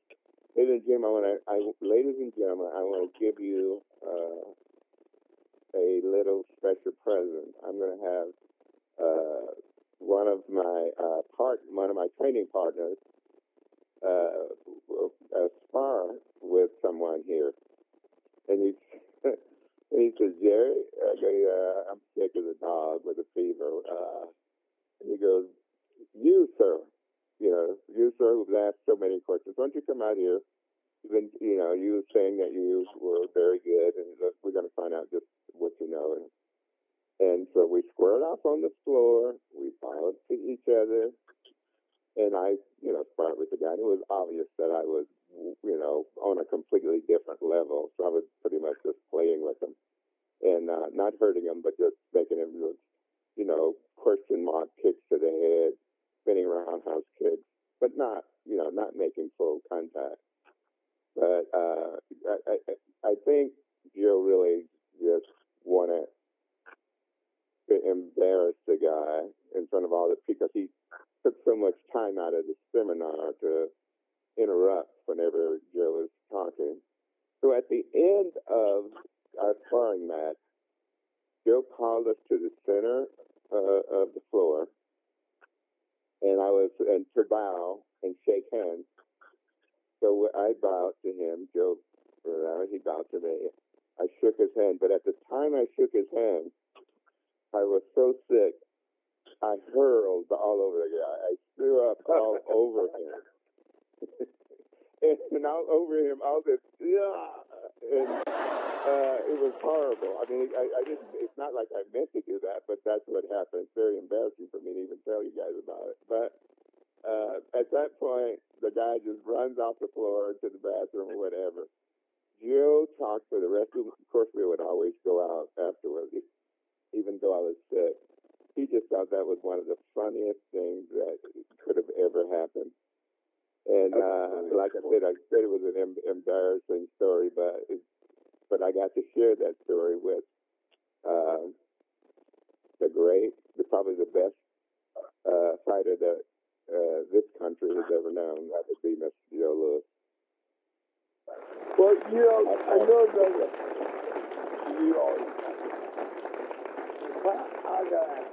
ladies and gentlemen, I want to, I, ladies and gentlemen, I want to give you uh, a little special present. I'm going to have uh, one of my uh, part, one of my training partners, uh, uh, spar with someone here, and he he says, Jerry, I go, uh, I'm sick as a dog with a fever. Uh, and he goes, you, sir, you know, you, sir, who've asked so many questions, why don't you come out here? You've been, you know, you saying that you were very good, and we're going to find out just what you know. And, and so we squared off on the floor. We followed to each other. And I, you know, sparred with the guy. And it was obvious that I was, you know, on a completely different level. So I was pretty much just playing with him and uh, not hurting him, but just making him you know, question mark kicks to the head, spinning roundhouse kicks, but not, you know, not making full contact. But uh, I, I, I think Joe really just wanted to embarrass the guy in front of all the people because he took so much time out of the seminar to interrupt whenever Joe was talking. So at the end of our sparring match, Joe called us to the center uh, of the floor, and I was and to bow and shake hands. So I bowed to him. Joe, he bowed to me. I shook his hand, but at the time I shook his hand, I was so sick, I hurled all over the guy. I threw up all over him. and all over him, I was this, yeah, and uh, it was horrible. I mean, I, I didn't. It's not like I meant to do that, but that's what happened. It's very embarrassing for me to even tell you guys about it. But uh, at that point, the guy just runs off the floor to the bathroom or whatever. Joe talked for the rest of. Of course, we would always go out afterwards, even though I was sick. He just thought that was one of the funniest things that could have ever happened. And uh, like I said, I said it was an em- embarrassing story, but it, but I got to share that story with uh, the great, the, probably the best uh, fighter that uh, this country has ever known. That would be Mr. Joe Lewis. Well, you know, I know that you. But I ask,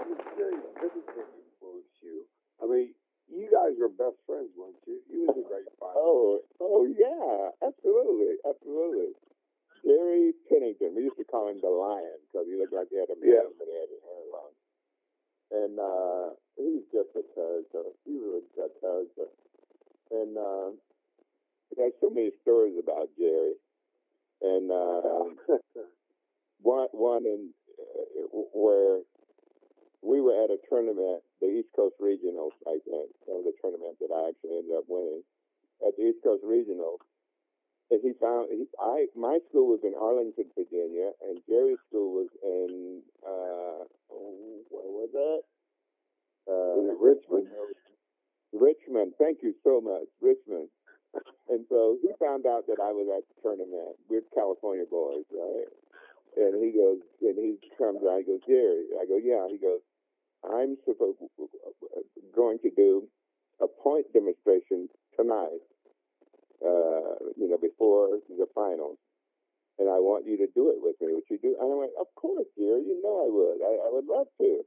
I'm just curious. This is what influenced you. I mean, you guys were best friends, weren't you? He was a great fighter. Oh, oh yeah, absolutely, absolutely. Jerry Piddington, we used to call him the Lion because he looked like he had a mane, Yeah. but he had his hair long. And uh, he's just a character. He was a character. And uh, there's so many stories about Jerry. And uh, one one in uh, where we were at a tournament, the East Coast Regionals, I think, that was a tournament that I actually ended up winning at the East Coast Regionals. And he found he, I my school was in Arlington, Virginia, and Jerry's school was in uh, oh, where was that? Uh, it Richmond? Richmond. Thank you so much, Richmond. And so he found out that I was at the tournament with California boys, right? And he goes, and he comes out. He goes, Jerry. I go, yeah. He goes, I'm supposed going to do a point demonstration tonight. Uh, you know, before the finals, and I want you to do it with me. Would you do? And I went, of course, dear. You know I would. I, I would love to.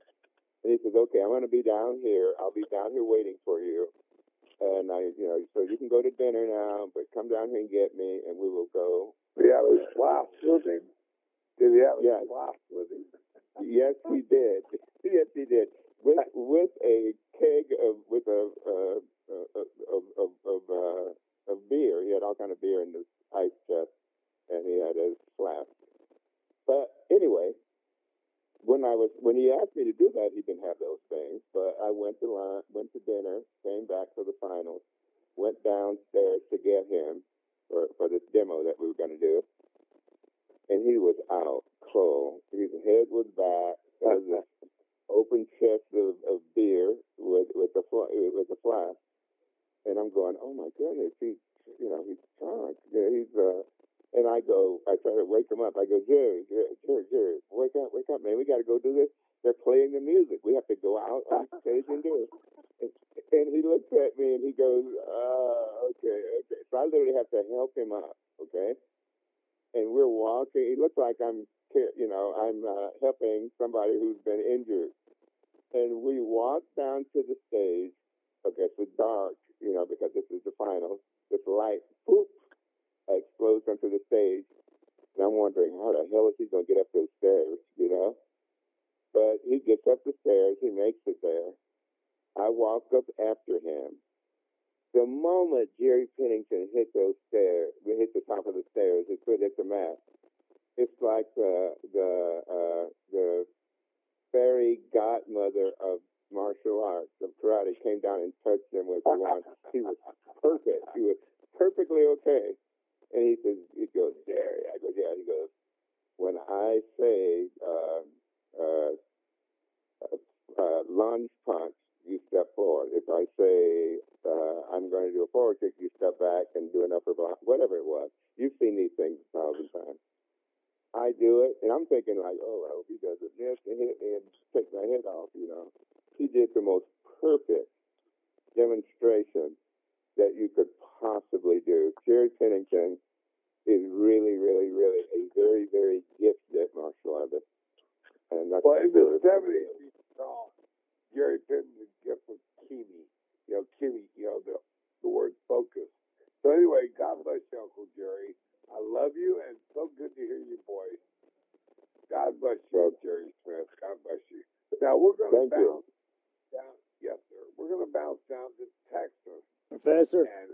And he says, okay, I'm going to be down here. I'll be down here waiting for you. And I, you know, so you can go to dinner now, but come down here and get me, and we will go. He have his flask with him? Did he have his Yes. flask with him? Yes, he did. yes, he did. With with a keg of with a uh, uh, of of of uh, of beer. He had all kind of beer in his ice chest, and he had his flask. But anyway, when I was when he asked me to do that, he didn't have those things. But I went to lunch, went to dinner, came back for the finals, went downstairs to get him for for this demo that we were going to do, and he was out cold. His head was back. There was this open chest of, of beer with with the fl- with the flask, and I'm going, oh my goodness, he's you know he's drunk. Yeah, he's uh. And I go, I try to wake him up. I go, Jerry, Jerry, Jerry, Jerry, wake up, wake up, man. We got to go do this. They're playing the music. We have to go out on stage and do it. And, and he looks at me and he goes, uh, okay, okay. So I literally have to help him up, okay? And we're walking. It looks like I'm, you know, I'm uh, helping somebody who's been injured. And we walk down to the stage. Okay, it's dark, you know, because this is the final. This light, poof, explodes onto the stage. And I'm wondering, how the hell is he going to get up those stairs, you know? But he gets up the stairs. He makes it there. I walk up after him. The moment Jerry Piddington hit those stairs, hit the top of the stairs, foot hit the mat, it's like the the uh, the fairy godmother of martial arts of karate came down and touched him with one. He was perfect. He was perfectly okay. And he says, he goes, Jerry. I go, yeah. He goes, when I say uh, uh, uh, uh, lunge punch, you step forward. If I say uh, I'm going to do a forward kick, you step back and do an upper block, whatever it was. You've seen these things a thousand times. I do it, and I'm thinking like, oh, I hope he doesn't miss and hit me and take my head off. You know, he did the most perfect demonstration that you could possibly do. Jerry Piddington is really, really, really a very, very gifted martial artist. And that's Well, in the seventies, we saw Jerry Piddington you know, kime, you know, the, the word focus. So anyway, God bless you, Uncle Jerry. I love you, and so good to hear your voice. God bless you, Jerry Smith. God bless you. Now we're going to bounce you. down. Yes, sir. We're going to bounce down to Texas. Professor. And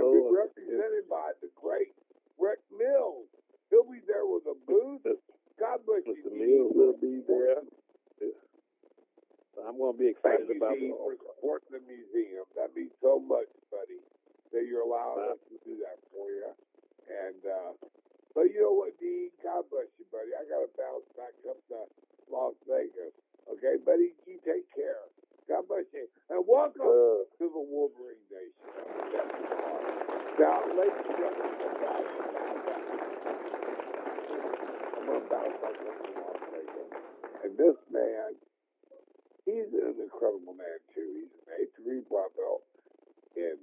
and be represented by the great Rick Mills. He'll be there with a booth. God bless you. Mr. Mills will be there. I'm going to be excited you, about it. for supporting the museum. That means so much, buddy, that you're allowing us to do that for you. And uh, but you know what, Dean? God bless you, buddy. I got to bounce back up to Las Vegas. Okay, buddy, you take care. God bless you, and welcome Uh, to the Wolverine Nation. Now, ladies and gentlemen, I'm going to bounce up to Las And this man, he's an incredible man, too. He's an A3 black belt in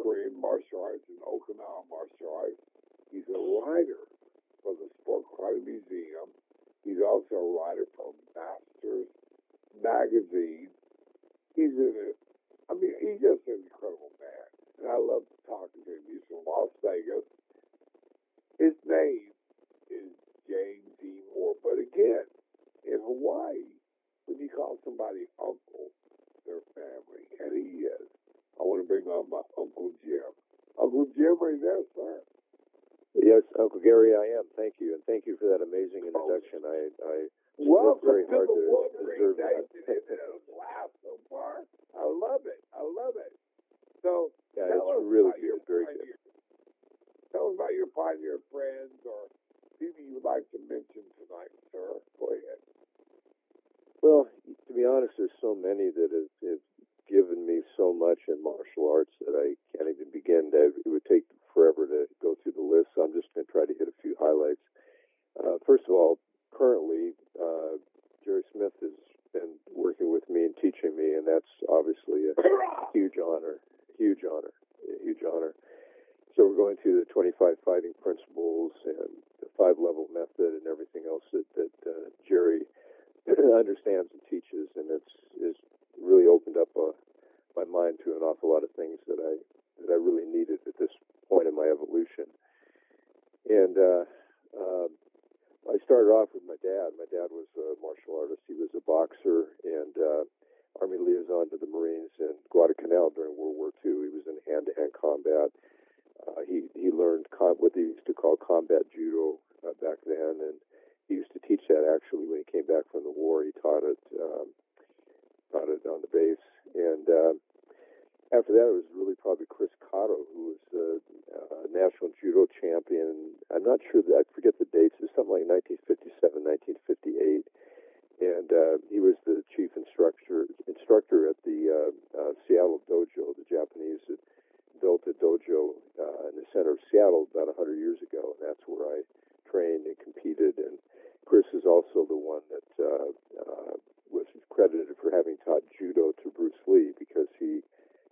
Korean martial arts and Okinawa martial arts. He's a writer for the Sport Karate Museum. He's also a writer for Masters Magazine. He's in it. I mean, he's just an incredible I love talking to him. He's from Las Vegas. His name is James E. Moore. But again, in Hawaii, when you call somebody uncle, their family, and he is. I want to bring on my Uncle Jim. Uncle Jim, are you there, sir? Yes, Uncle Gary, I am. Thank you, and thank you for that amazing oh. introduction. I, I Welcome very hard to deserve that. Nation. Isn't it a laugh so far? I love it. I love it. So, yeah, tell us it's really good, very good. Tell us about your pioneer friends or people you would like to mention tonight, sir. Go ahead. Well, to be honest, there's so many that have, have given me so much in martial arts that I can't even begin to. It would take forever to go through the list, so I'm just going to try to hit a few highlights. Uh, first of all, currently, uh, Jerry Smith has been working with me and teaching me, and that's obviously a huge honor, huge honor, a huge honor. So we're going through the 25 fighting principles and the five level method and everything else that, that uh, Jerry understands and teaches, and it's, it's really opened up uh, my mind to an awful lot of things that I that I really needed at this point in my evolution. And uh, uh, I started off with my dad. My dad was a martial artist. He was a boxer and uh, Army liaison to the Marines in Guadalcanal during World War II. He was in hand-to-hand combat. Uh, he he learned com- what they used to call combat judo uh, back then, and he used to teach that actually when he came back from the war. He taught it um, taught it on the base, and uh, after that, it was really probably Chris Cotto, who was a uh, national judo champion. I'm not sure that I forget the dates. It's something like 1957, 1958, and uh, he was the chief instructor instructor at the uh, uh, Seattle Dojo. The Japanese had built a dojo uh, in the center of Seattle about 100 years ago, and that's where I trained and competed. And Chris is also the one that uh, uh, was credited for having taught judo to Bruce Lee because he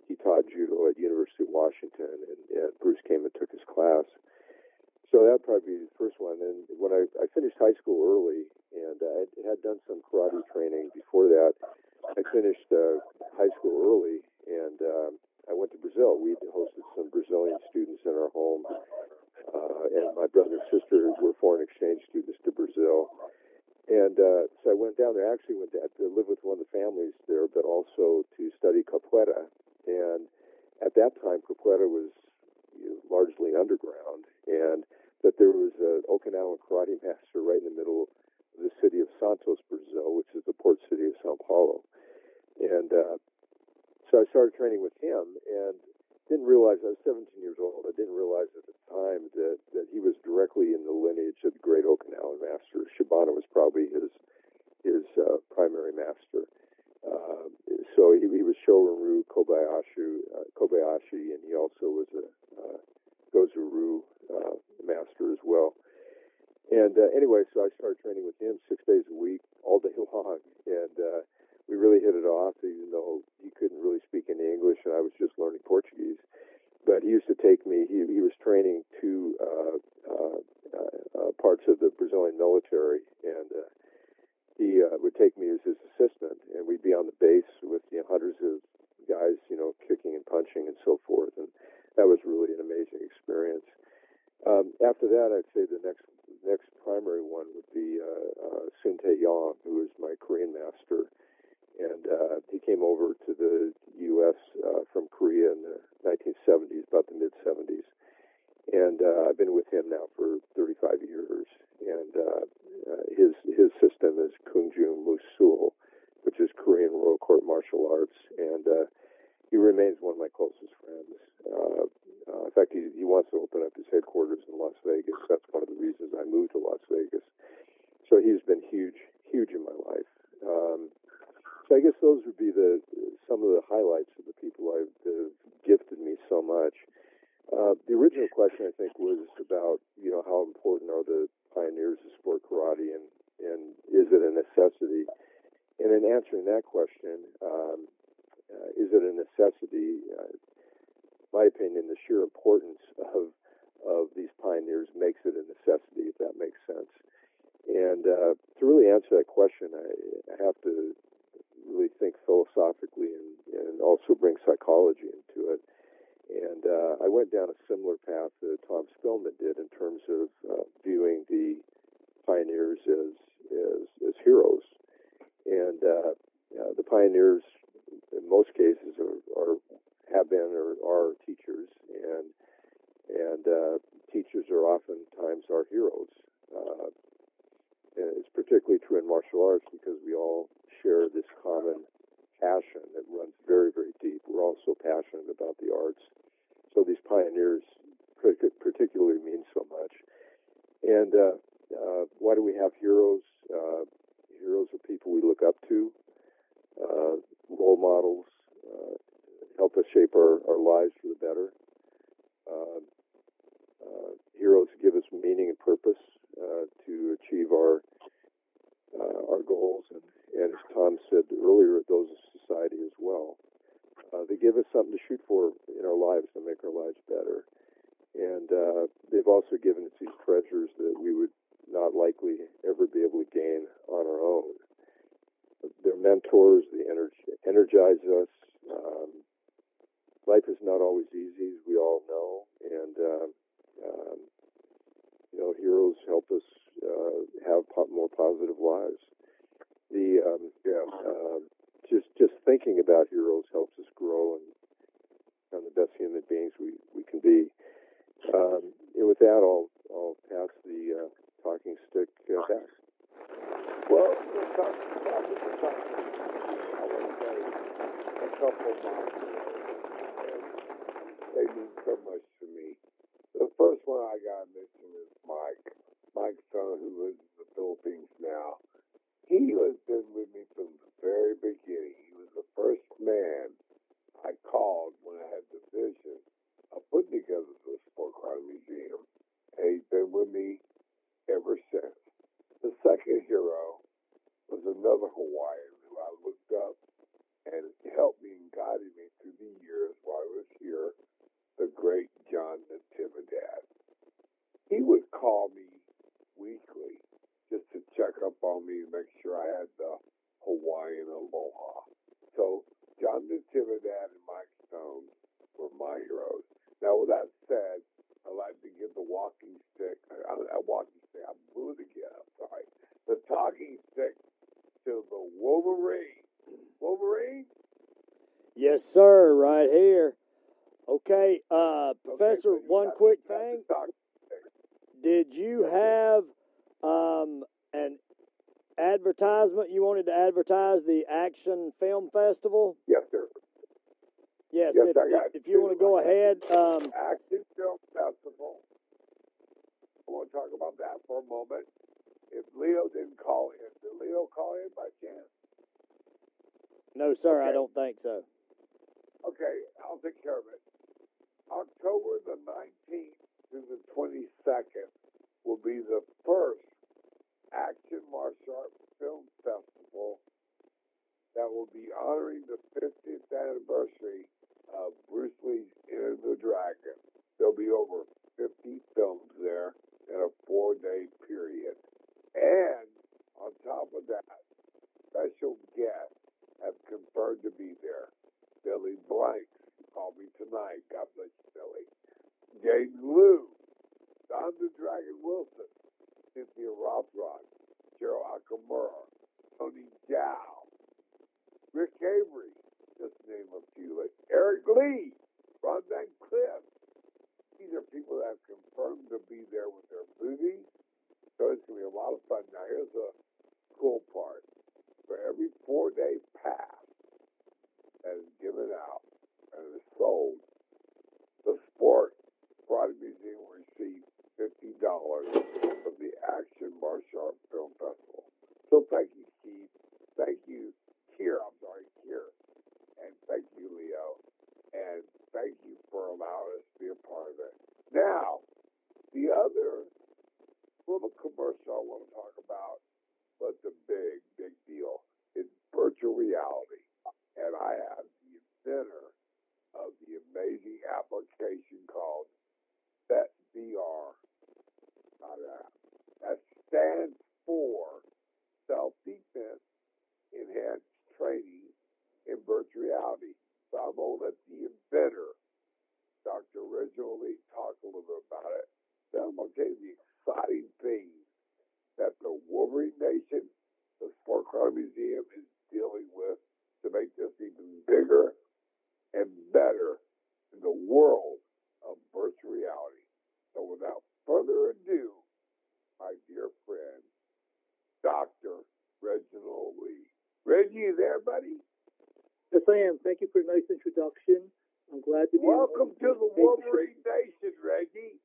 he taught judo at University of Washington, and, and Bruce came and took his class. So that probably be the first one. And when I, I finished high school early, and I had done some karate training before that, I finished uh, high school early, and um, I went to Brazil. We hosted some Brazilian students in our home, uh, and my brother and sister were foreign exchange students to Brazil. And uh, so I went down there. I actually went to, to live with one of the families there, but also to study capoeira. And at that time, capoeira was you know, largely underground, and that there was an Okinawan karate master right in the middle the city of Santos, Brazil, which is the port city of Sao Paulo. And uh, so I started training with him and didn't realize I was 17 years old. I didn't realize at the time that, that he was directly in the lineage of the great Okinawan master. Shibano was probably his his uh, primary master. Uh, so he, he was Shorin-ryu Kobayashi, uh, Kobayashi, and he also was a uh, uh, master as well. And uh, anyway, so I started training with him six days a week, all day long, and uh, we really hit it off. Even though he couldn't really speak any English, and I was just learning Portuguese, but he used to take me. He he was training two uh, uh, uh, parts of the Brazilian military, and uh, he uh, would take me as his assistant, and we'd be on the base with you know, hundreds of guys, you know, kicking and punching and so forth, and that was really an amazing experience. Um, after that, I'd say the next next primary one would be uh, uh, Sun Tae Yong, who was my Korean master, and uh, he came over to the U.S. Uh, from Korea in the 1970s, about the mid 70s, and uh, I've been with him now for 35 years. And his his system is Kungjung Musul, which is Korean Royal Court Martial Arts, and uh, he remains one of my closest friends. Uh, uh, in fact, he, he wants to open up his headquarters in Las Vegas. That's one of the reasons I moved to Las Vegas. So he's been huge, huge in my life. Um, so I guess those would be the some of the highlights of the people I've gifted me so much. Uh, the original question, I think, was about you know how important are the pioneers of sport karate, and and is it a necessity? And in answering that question, um, uh, is it a necessity? Uh, my opinion, the sheer importance of of these pioneers makes it a necessity, if that makes sense. And uh, to really answer that question, I, I have to really think philosophically and, and also bring psychology into it. And uh, I went down a similar path that Tom Spillman did in terms of uh, viewing the pioneers as as, as heroes. And uh, uh, the pioneers, in most cases, are, are have been or are teachers, and and uh, teachers are oftentimes our heroes. Uh, it's particularly true in martial arts because we all share this common passion that runs very, very deep. We're all so passionate about the arts. So these pioneers particularly mean so much. And uh, uh, why do we have heroes? Uh, heroes are people we look up to, uh, role models, uh, help us shape our, our lives for the better. Uh, uh, heroes give us meaning and purpose uh, to achieve our uh, our goals, and, and as Tom said earlier, those of society as well. Uh, they give us something to shoot for in our lives to make our lives better, and they've also given us these treasures that we would not likely ever be able to gain on our own. They're mentors. They energ- energize us. Um, life is not always easy, as we all know, and uh, um, you know, heroes help us uh, have po- more positive lives. The um, yeah, uh, just just thinking about heroes helps us grow and become the best human beings we, we can be. Um, and with that, I'll I'll pass the uh, talking stick uh, back. Well, A couple my they mean so much to me. The first one I got to mention is Mike. Mike Stone, who lives in the Philippines now. He has been with me from the very beginning. He was the first man I called when I had the vision of putting together the Sport Karate Museum. And he's been with me ever since. The second hero was another Hawaiian who I looked up and helped me and guided me through the years while I was here, the great John Natividad. He would call me weekly just to check up on me and make sure I had the Hawaiian aloha. So John Natividad and Mike Stone were my heroes. Now, with that said, I'd like to give the walking stick, I, I walking stick, I'm moving again, I'm sorry, the talking stick to the Wolverine. Wolverine? Yes, sir, right here. Okay, uh, Professor, one quick thing. Did you have um, an advertisement. You wanted to advertise the Action Film Festival. Yes, sir. Yes. Yes, if, if you want to go ahead, um, Action Film Festival. I want to talk about that for a moment. If Leo didn't call in, did Leo call in by chance? no, sir, I don't think so. Okay, I'll take care of it. October the 19th to the 22nd will be the first Action Martial Arts Film Festival that will be honoring the 50th anniversary of Bruce Lee's Enter the Dragon. There'll be over 50 films there in a four day period. And on top of that, special guests have confirmed to be there. Billy Blanks called me tonight. God bless you, Billy. Jaden Liu, Don the Dragon Wilson, Cynthia Rothrock, Gerald Okamura, Tony Dow, Rick Avery, just name a few. Eric Lee, Ron Van Clief. These are people that have confirmed to be there with their movies. So it's going to be a lot of fun. Now, here's the cool part. For every four day pass that is given out and is sold, the Sport Karate Museum will receive $50 from the Action Martial Arts Film Festival. So thank you, Steve. Thank you, Kier. I'm sorry, Kier. And thank you, Leo. And thank you for allowing us to be a part of it. Now, the other little commercial I want to talk about, but the big, big deal is virtual reality. And I have the inventor of the amazing application called SetVR. That stands for Self Defense Enhanced Training in Virtual Reality. So I'm going to let the inventor, Dr. Reginald Lee, talk a little bit about it. Then I'm going to tell you exciting things that the Wolverine Nation, the Sport Karate Museum, is dealing with to make this even bigger and better in the world of virtual reality. So without further ado, my dear friend, Dr. Reginald Lee. Reggie, you there, buddy? Yes, I am. Thank you for a nice introduction. I'm glad to be. Welcome to the Thank you, sir. Wolverine Nation, Reggie.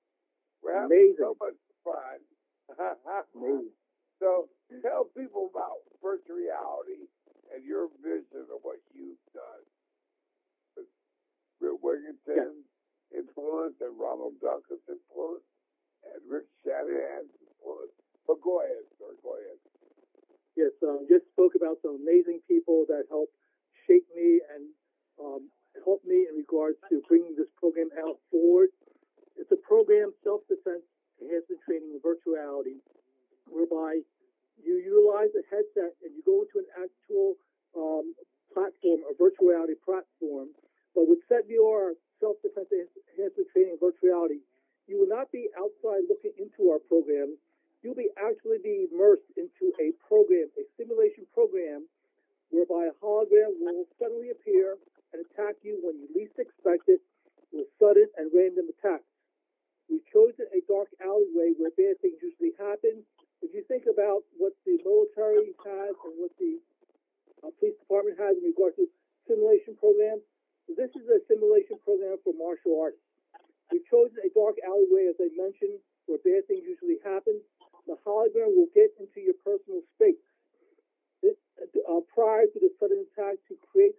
We're having Amazing. so much fun. So tell people about virtual reality and your vision of what you've done. Bill Wigginton's influence and Ronald Duncan's influence and Rick Shanahan's influence. But go ahead, sir. Go ahead. Yes, um, just spoke about some amazing people that helped shape me and um, help me in regards to bringing this program out forward. It's a program self defense enhancement training in virtuality, whereby you utilize a headset and you go into an actual um, platform, a virtual reality platform. But with SetVR, self-defense enhancement training in virtuality, you will not be outside looking into our program. You'll be actually be immersed into a program, a simulation program, whereby a hologram will suddenly appear and attack you when you least expect it with sudden and random attacks. We've chosen a dark alleyway where bad things usually happen. If you think about what the military has and what the uh, police department has in regard to simulation programs, this is a simulation program for martial arts. We've chosen a dark alleyway, as I mentioned, where bad things usually happen. The hologram will get into your personal space this, uh, prior to the sudden attack to create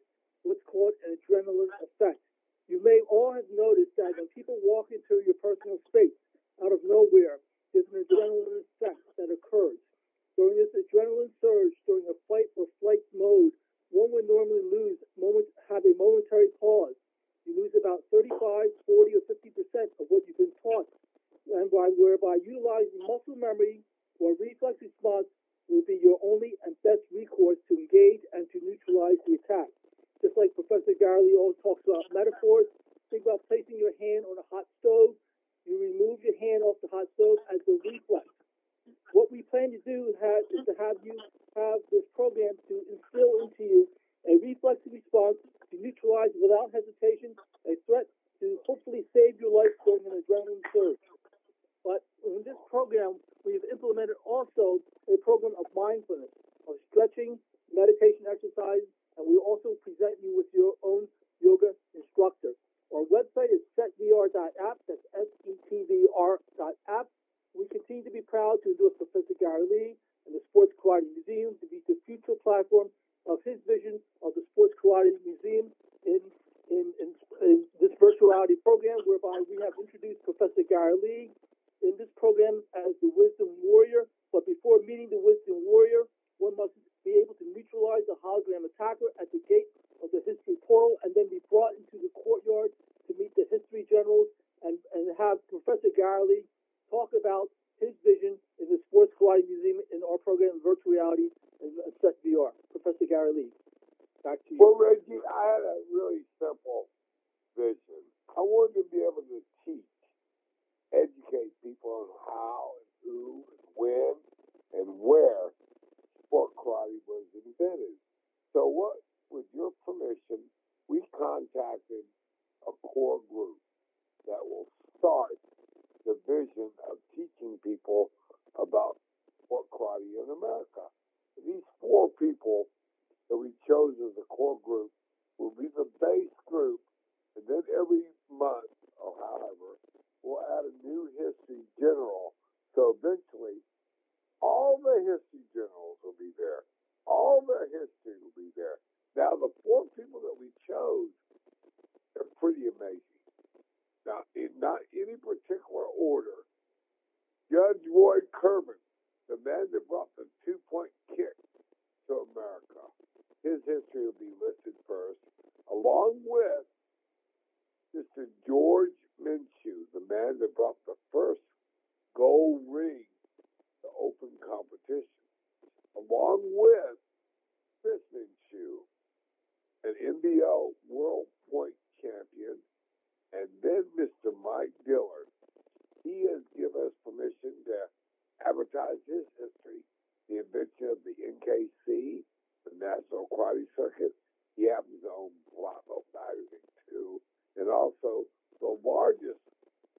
Circuit. He happens to own Bravo magazine too, and also the largest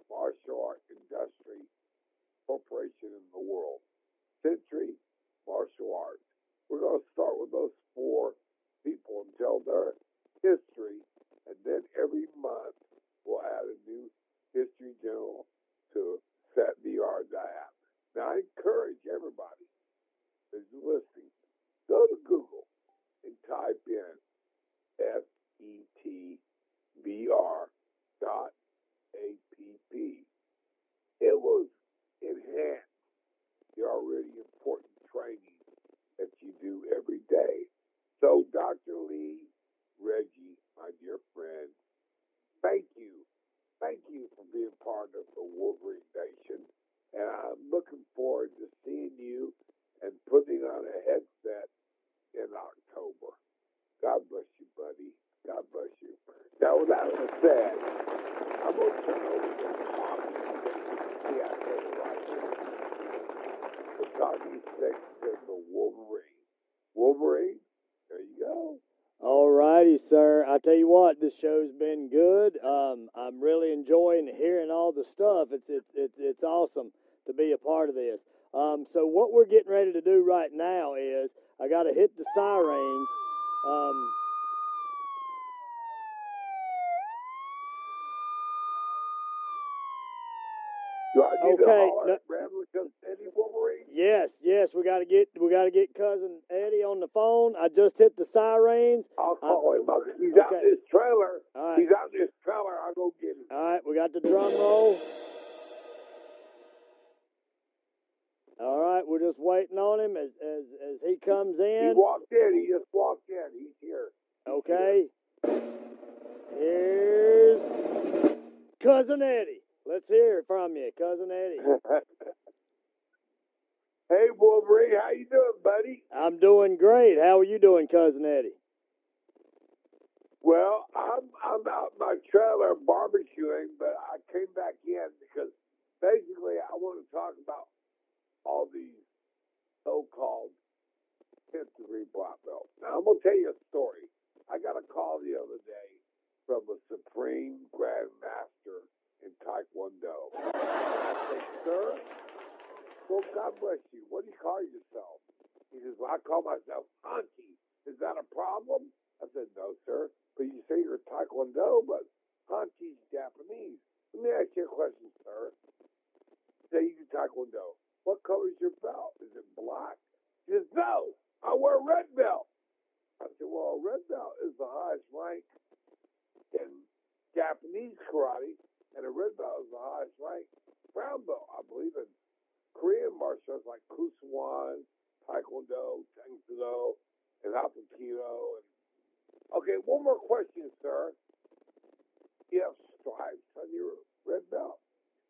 martial art industry corporation in the world, Century Martial Arts. We're going to start with those four people and tell their history, and then every month we'll add a new history general to set the VR app. Now, I encourage everybody who's listening, go to Google and type in FETVR dot APP. It will enhance the already important training that you do every day. So, Dr. Lee, Reggie, my dear friend, thank you. Thank you for being part of the Wolverine Nation. And I'm looking forward to seeing you and putting on a headset in October. God bless you, buddy. God bless you. Now, that being said, I'm going to turn over to Tommy. Yeah, I said it right. The Tommy Six is the Wolverine. Wolverine, there you go. All righty, sir. I tell you what, this show's been good. Um, I'm really enjoying hearing all the stuff. It's it's it's it's awesome to be a part of this. Um, so what we're getting ready to do right now is I got to hit the sirens. Um, Do I need Okay, no- Cousin Eddie Wolverine? yes, yes, we got to get we got to get cousin Eddie on the phone. I just hit the sirens. I'll call him. up. He's out okay. in this trailer. Right. He's out this trailer. I'll go get him. All right, we got the drum roll. All right, we're just waiting on him as as as he comes in. He walked in. He just walked in. He's here. Okay. Here's cousin Eddie. Let's hear from you, cousin Eddie. hey, Wolverine, how you doing, buddy? I'm doing great. How are you doing, cousin Eddie? Well, I'm I'm out my trailer barbecuing, but I came back in because basically I want to talk about all these so-called degree black belts. Now I'm gonna tell you a story. I got a call the other day from a supreme grandmaster in Taekwondo. I said, sir. Well, God bless you. What do you call yourself? He says, Well, I call myself Hanshi. Is that a problem? I said, No, sir. But you say you're Taekwondo, but Hanshi's Japanese. Let me ask you a question, sir. Say you do Taekwondo. What color is your belt? Is it black? He says, No, I wear a red belt. I said, Well, a red belt is the highest rank in Japanese karate, and a red belt is the highest rank brown belt, I believe, in Korean martial arts like Kuk Sool Won, Taekwondo, Tang and Hapkido. And okay, one more question, sir. You have stripes on your red belt.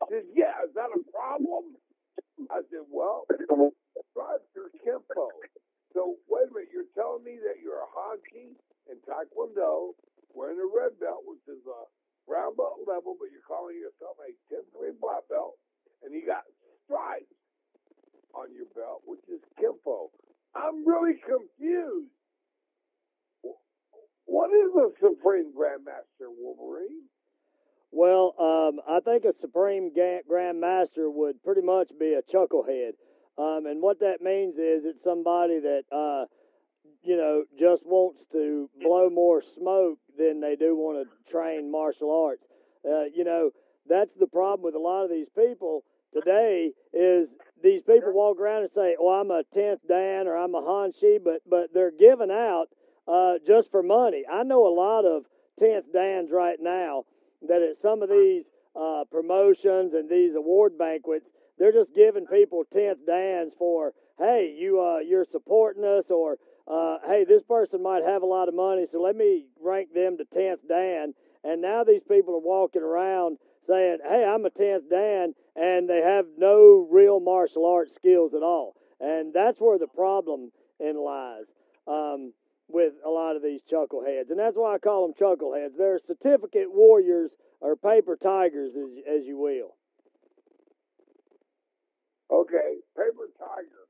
He says, yeah, is that a problem? I said, well, stripes are kempo. So wait a minute, you're telling me that you're a hanki in Taekwondo wearing a red belt, which is a brown belt level, but you're calling yourself a 10th grade black belt, and you got stripes on your belt, which is Kempo. I'm really confused. What is a Supreme Grandmaster Wolverine? Well, um, I think a Supreme Grandmaster would pretty much be a chucklehead. Um, and what that means is it's somebody that, uh, you know, just wants to blow more smoke than they do want to train martial arts. Uh, you know, that's the problem with a lot of these people today is these people walk around and say, "Oh, I'm a tenth Dan or I'm a Hanshi," but but they're giving out uh, just for money. I know a lot of tenth Dans right now that at some of these uh, promotions and these award banquets, they're just giving people tenth Dans for, "Hey, you uh, you're supporting us," or uh, "Hey, this person might have a lot of money, so let me rank them to tenth Dan." And now these people are walking around saying, "Hey, I'm a tenth Dan," and they have no real martial arts skills at all, and that's where the problem in lies um, with a lot of these chuckleheads, and that's why I call them chuckleheads. They're certificate warriors or paper tigers, as, as you will. Okay, paper tiger.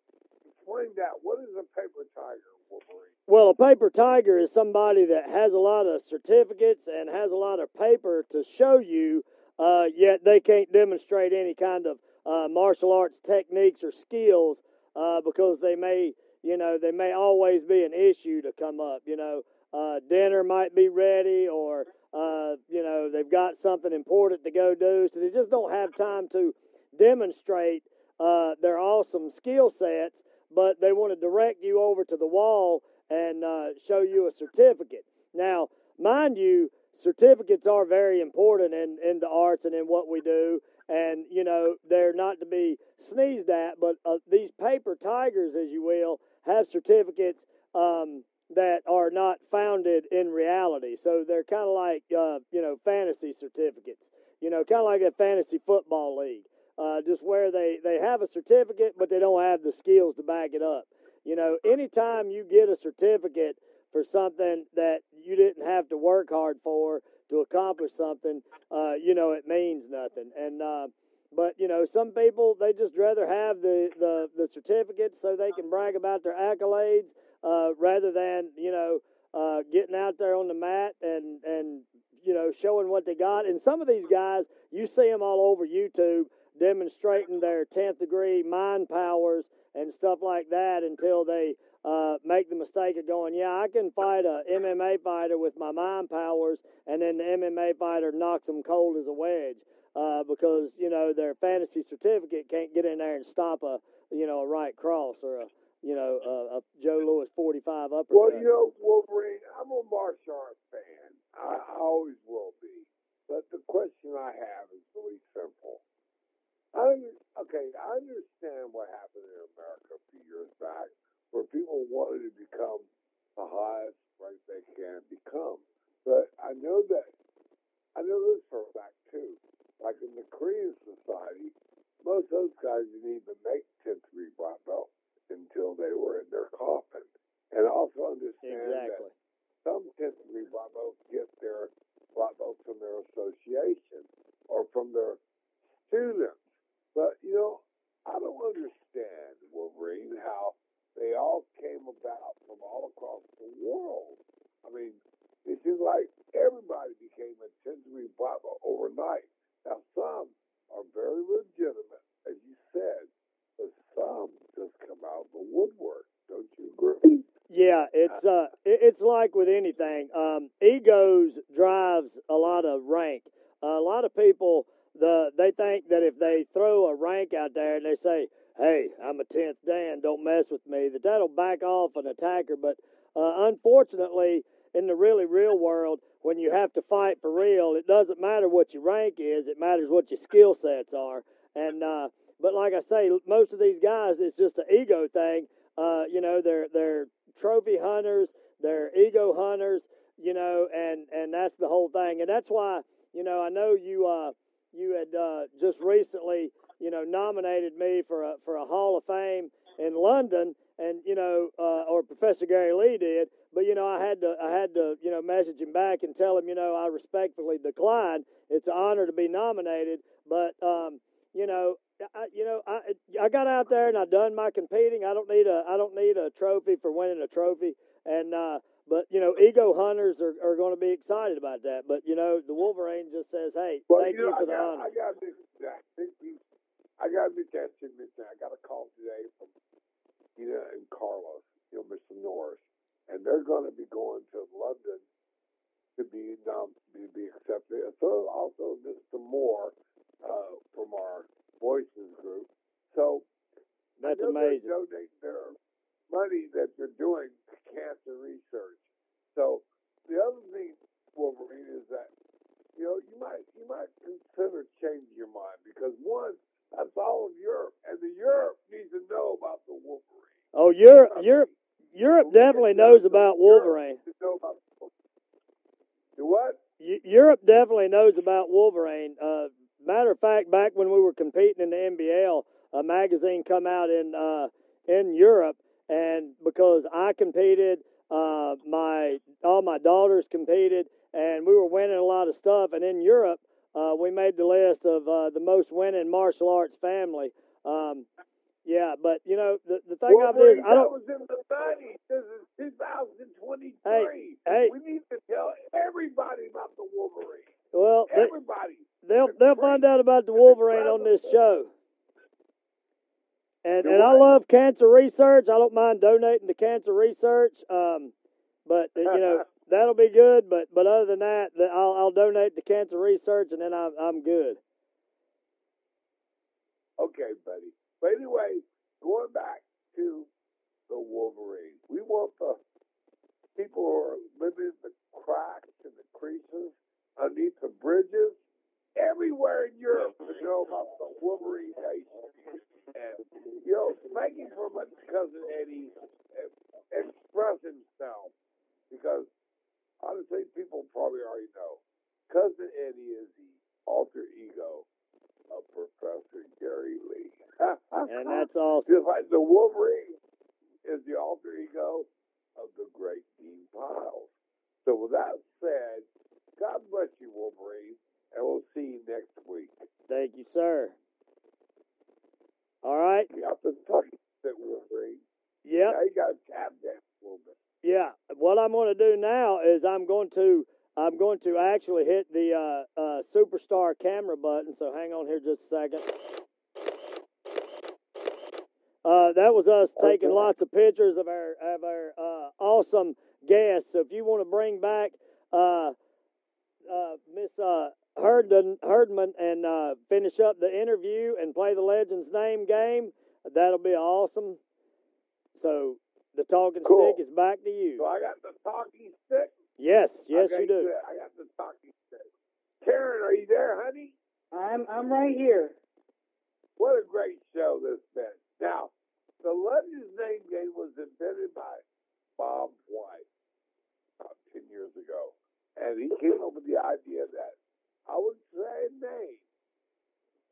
Explain that. What is a paper tiger, Wolverine? Well, a paper tiger is somebody that has a lot of certificates and has a lot of paper to show you uh, yet they can't demonstrate any kind of uh, martial arts techniques or skills uh, because they may, you know, they may always be an issue to come up. You know, uh, dinner might be ready, or uh, you know, they've got something important to go do, so they just don't have time to demonstrate uh, their awesome skill sets. But they want to direct you over to the wall and uh, show you a certificate. Now, mind you, certificates are very important in, in the arts and in what we do. And, you know, they're not to be sneezed at, but uh, these paper tigers, as you will, have certificates um, that are not founded in reality. So they're kind of like, uh, you know, fantasy certificates, you know, kind of like a fantasy football league, uh, just where they, they have a certificate, but they don't have the skills to back it up. You know, anytime you get a certificate for something that you didn't have to work hard for to accomplish something, uh, you know, it means nothing. And uh, but you know, some people they just rather have the the the certificates so they can brag about their accolades uh, rather than you know uh, getting out there on the mat and and you know showing what they got. And some of these guys, you see them all over YouTube demonstrating their tenth degree mind powers and stuff like that until they uh, make the mistake of going, yeah, I can fight a MMA fighter with my mind powers, and then the MMA fighter knocks them cold as a wedge uh, because you know their fantasy certificate can't get in there and stop a you know a right cross or a you know a, a Joe Louis forty five uppercut. Well, you know Wolverine, I'm a martial arts fan. I, I always will be. But the question I have is really simple. I okay, I understand what happened in America a few years back where people wanted to become the highest rank they can become. But I know that I know this for a fact too. Like in the Korean society, most of those guys didn't even make 10th degree black belt until they were in their coffin. And also understand exactly. that some 10th degree black belts get their black belts from their association or from their students. But you know, I don't understand Wolverine how they all came about from all across the world. I mean, it seems like everybody became a 10 degree black belt overnight. Now, some are very legitimate, as you said, but some just come out of the woodwork. Don't you agree? Yeah, it's uh, uh it's like with anything. Um, egos drives a lot of rank. A lot of people, the they think that if they throw a rank out there and they say, "Hey, I'm a tenth Dan, don't mess with me," that that'll back off an attacker. But uh, unfortunately, in the really real world, when you have to fight for real, it doesn't matter what your rank is; it matters what your skill sets are. And uh, but like I say, most of these guys, it's just an ego thing. Uh, you know, they're they're trophy hunters, they're ego hunters, you know, and and that's the whole thing. And that's why, you know, I know you uh you had uh just recently, you know, nominated me for a for a Hall of Fame in London and you know, uh or Professor Gary Lee did, but you know, I had to I had to, you know, message him back and tell him, you know, I respectfully decline. It's an honor to be nominated, but um you know, I, you know, I I got out there and I done my competing. I don't need a I don't need a trophy for winning a trophy. And uh, but you know, ego hunters are, are going to be excited about that. But you know, the Wolverine just says, "Hey, Well, thank you, know, for I the got, honor." I got this. I think we, I got this I got a call today from Tina and Carlos, you know, Mr. Norris, and they're going to be going to London to be um, to be accepted. So also Mr. Moore uh, from our Voices group. So That's amazing. Donate their money that they're doing to cancer research. So the other thing, Wolverine, is that you know you might you might consider changing your mind because one, that's all of Europe, and the Europe needs to know about the Wolverine. Oh, Europe, Europe, Europe definitely knows about Wolverine. Know about the what? Europe definitely knows about Wolverine. Uh, matter of fact, back when we were competing in the NBL, a magazine come out in uh, in Europe, and because I competed, uh, my all my daughters competed, and we were winning a lot of stuff. And in Europe, uh, we made the list of uh, the most winning martial arts family. Um, yeah, but you know the the thing Wolverine, is, I don't. That was in the 90s. This is 2023. Hey, hey. We need to tell everybody about the Wolverine. Well, they, Everybody. They'll they'll find out about the Wolverine on this show. And and I love cancer research. I don't mind donating to cancer research. Um, but you know that'll be good. But but other than that, I'll I'll donate to cancer research, and then I'm I'm good. Okay, buddy. But anyway, going back to the Wolverine, we want the people who are living in the cracks and the creases underneath the bridges, everywhere in Europe to know about the Wolverine nation. And, you know, thank you for my cousin Eddie uh, express himself because honestly, people probably already know. Cousin Eddie is the alter ego of Professor Gary Lee. And that's awesome. Just like the Wolverine is the alter ego of the great Dean Piles. So with that said, God bless you, Wolverine, and we'll see you next week. Thank you, sir. All right. You have to talk that Wolverine. Yeah. Now you got to tap that a little bit. Yeah. What I'm going to do now is I'm going to I'm going to actually hit the uh, uh, superstar camera button. So hang on here just a second. Uh, that was us taking lots of pictures of our of our uh, awesome guests. So if you want to bring back uh, uh, Miss uh, Herdman, Herdman and uh, finish up the interview and play the Legends name game, that'll be awesome. So the talking Cool. stick is back to you. So I got the talking stick. Yes, yes, okay, you do. good. I got the talking stick. Karen, are you there, honey? I'm I'm right here. What a great show this been. Now, the Legends name game was invented by Bob White about 10 years ago. And he came up with the idea that I would say a name,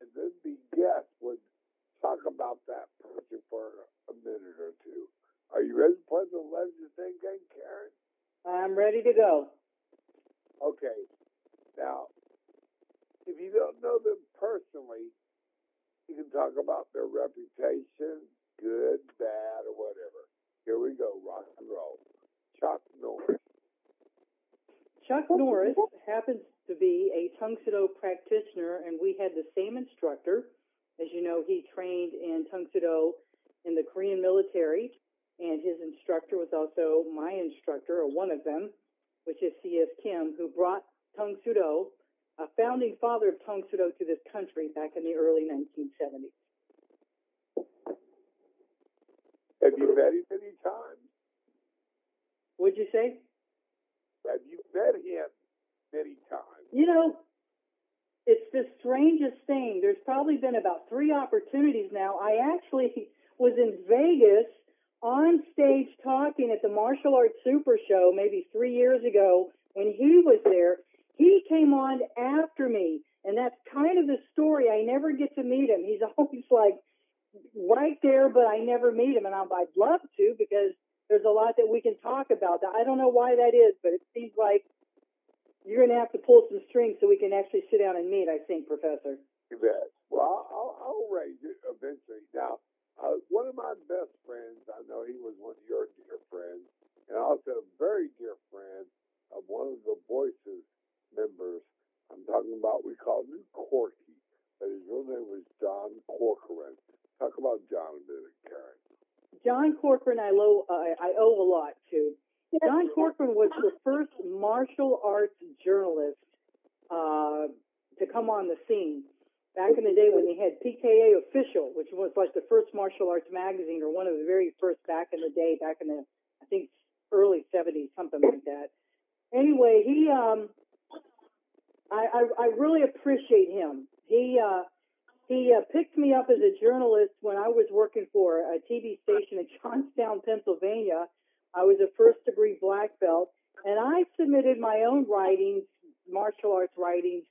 and then the guest would talk about that person for a minute or two. Are you ready to play the Legends name game, Karen? I'm ready to go. Okay. Now, if you don't know them personally, you can talk about their reputation, good, bad, or whatever. Here we go, rock and roll. Chuck Norris. Chuck Norris happens to be a Tang Soo Do practitioner, and we had the same instructor. As you know, he trained in Tang Soo Do in the Korean military, and his instructor was also my instructor, or one of them, which is C.S. Kim, who brought Tang Soo Do, a founding father of Tang Soo Do, to this country back in the early 1970s. Have you met him any times? Would you say? Have you met him many times? You know, it's the strangest thing. There's probably been about three opportunities now. I actually was in Vegas on stage talking at the Martial Arts Super Show maybe three years ago when he was there. He came on after me, and that's kind of the story. I never get to meet him. He's always like right there, but I never meet him, and I'm, I'd love to because there's a lot that we can talk about. I don't know why that is, but it seems like you're going to have to pull some strings so we can actually sit down and meet. I think, Professor. You bet. Well, I'll, I'll raise it eventually. Now, uh, one of my best friends, I know he was one of your dear friends, and also a very dear friend of one of the Voices members. I'm talking about, we called him Corky, but his real name was John Corcoran. Talk about John a minute, Karen. John Corcoran, I, lo- uh, I owe a lot to. John Corcoran was the first martial arts journalist uh, to come on the scene back in the day when they had PKA Official, which was like the first martial arts magazine or one of the very first back in the day, back in the I think early '70s, something like that. Anyway, he um, I I, I really appreciate him. He uh, he uh, picked me up as a journalist when I was working for a TV station in Johnstown, Pennsylvania. I was a first degree black belt, and I submitted my own writings, martial arts writings.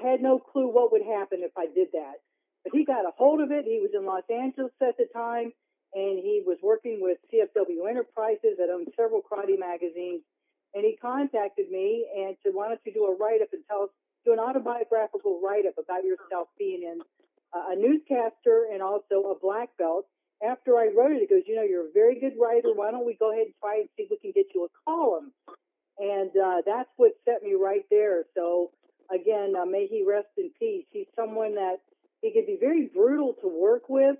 Had no clue what would happen if I did that. But he got a hold of it. He was in Los Angeles at the time, and he was working with CFW Enterprises that owned several karate magazines. And he contacted me and said, "Why don't you do a write up and tell us, do an autobiographical write up about yourself being in uh, a newscaster and also a black belt?" after I wrote it, he goes, you know, you're a very good writer. Why don't we go ahead and try and see if we can get you a column? And uh, that's what set me right there. So again, uh, may he rest in peace. He's someone that he could be very brutal to work with.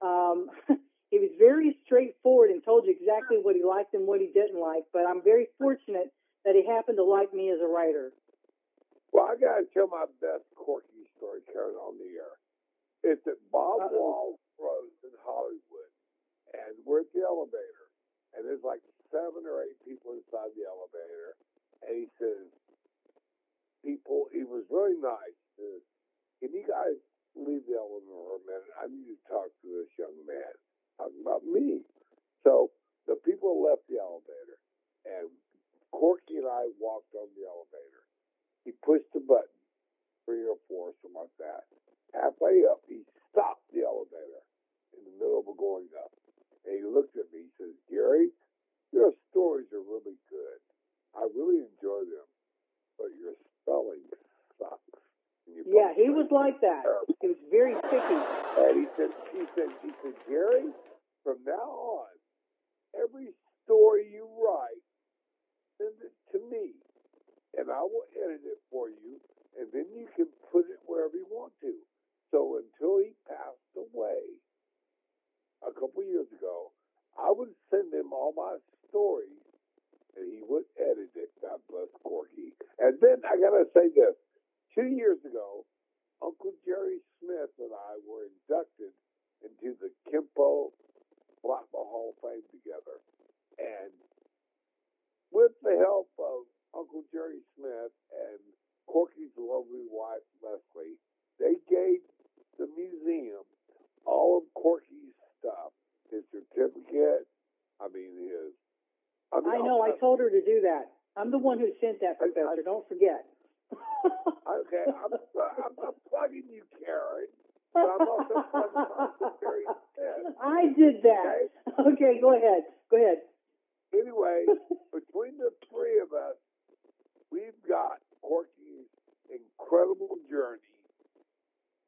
Um, he was very straightforward and told you exactly what he liked and what he didn't like. But I'm very fortunate that he happened to like me as a writer. Well, I got to tell my best Corky story, Karen, on the air. It's that Bob Uh-oh. Wall Rose in Hollywood, and we're at the elevator, and there's like seven or eight people inside the elevator, and he says, "People," he was really nice. He Can you guys leave the elevator for a minute? I need to talk to this young man. Talking about me. So the people left the elevator, and Corky and I walked on the elevator. He pushed the button, three or four, something like that. Halfway up, he stopped the elevator in the middle of going up. And he looked at me. He says, Gary, your stories are really good. I really enjoy them, but your spelling sucks. Yeah, he was like that. He was very picky. and he said, he said, he said, Gary, from now on, every story you write, send it to me, and I will edit it for you, and then you can put it wherever you want to. So until he passed away a couple years ago, I would send him all my stories, he would edit it. God bless Corky. And then I gotta say this: two years ago, Uncle Jerry Smith and I were inducted into the Kempo Black Belt Hall of Fame together. And with the help of Uncle Jerry Smith and Corky's lovely wife, Leslie, they gave the museum all of Corky's stuff, his certificate, I mean his. I, mean, I know. I told her to do that. I'm the one who sent that, Professor. Don't forget. Okay, I'm, I'm, I'm plugging you, Karen. But I'm also plugging I did that. Okay, go ahead. Go ahead. Anyway, between the three of us, we've got Corky's incredible journey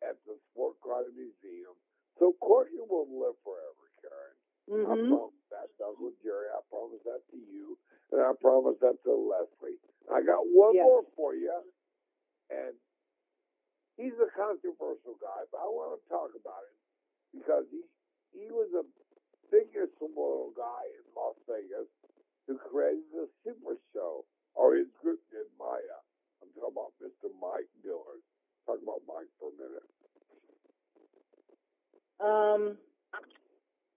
at the Sport Karate Museum. So Corky will live forever, Karen. Mm-hmm. That Uncle Jerry. I promise that to you. And I promise that to Leslie. I got one Yes. more for you. And he's a controversial guy, but I want to talk about him because he he was a figure little guy in Las Vegas who created the Super Show, or his group did Maya. I'm talking about Mr. Mike Dillard. Talk about Mike for a minute. Um,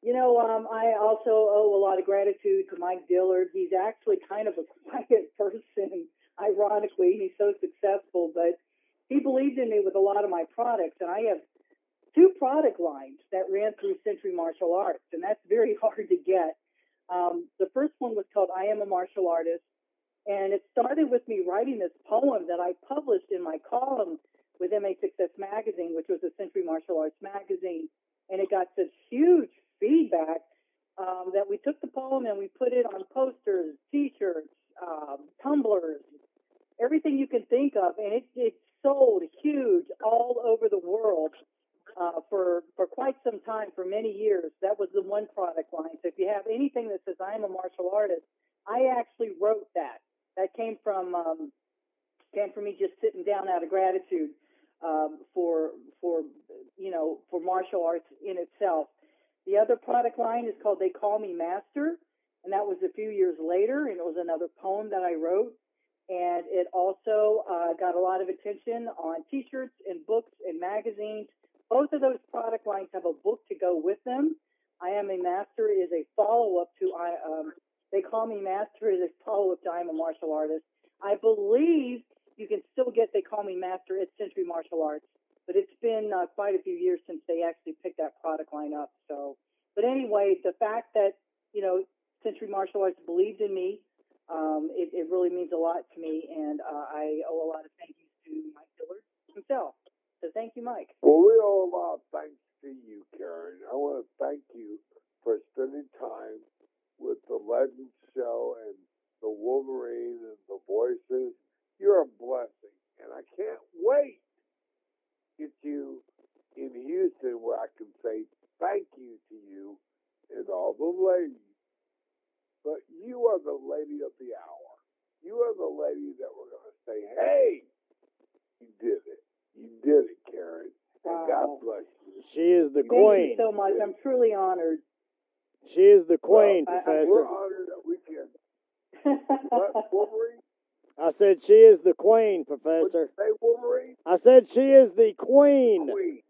you know, um, I also owe a lot of gratitude to Mike Dillard. He's actually kind of a quiet person, ironically. He's so successful, but he believed in me with a lot of my products, and I have two product lines that ran through Century Martial Arts, and that's very hard to get. Um, the first one was called I Am a Martial Artist, and it started with me writing this poem that I published in my column with MA Success Magazine, which was a Century Martial Arts magazine. And it got this huge feedback um, that we took the poem and we put it on posters, T-shirts, um, tumblers, everything you can think of, and it, it sold huge all over the world uh, for for quite some time, for many years. That was the one product line. So if you have anything that says "I am a martial artist," I actually wrote that. That came from um, came from me just sitting down out of gratitude um, for for you know for martial arts in itself. The other product line is called "They Call Me Master," and that was a few years later, and it was another poem that I wrote. And it also uh, got a lot of attention on T-shirts and books and magazines. Both of those product lines have a book to go with them. I Am a Master is a follow-up to I. Um, they call me Master is a follow-up to I Am a Martial Artist. I believe you can still get They Call Me Master at Century Martial Arts, but it's been uh, quite a few years since they actually picked that product line up. So, but anyway, the fact that you know Century Martial Arts believed in me, um, it, it really means a lot to me, and uh, I owe a lot of thank yous to Mike Dillard himself. So thank you, Mike. Well, we owe a lot of thanks to you, Karen. I want to thank you for spending time with the Legends Show and the Wolverine and the voices. You're a blessing, and I can't wait get you in Houston where I can say thank you to you and all the ladies. But you are the lady of the hour. You are the lady that we're going to say, hey, you did it. You did it, Karen. And God bless you. She is the Thank queen. you so much. I'm truly honored. She is the queen, Well, I- I- Professor. We're honored that we can. What, Wolverine? I said she is the queen, Professor. Say Wolverine? I said she is the queen. Queen.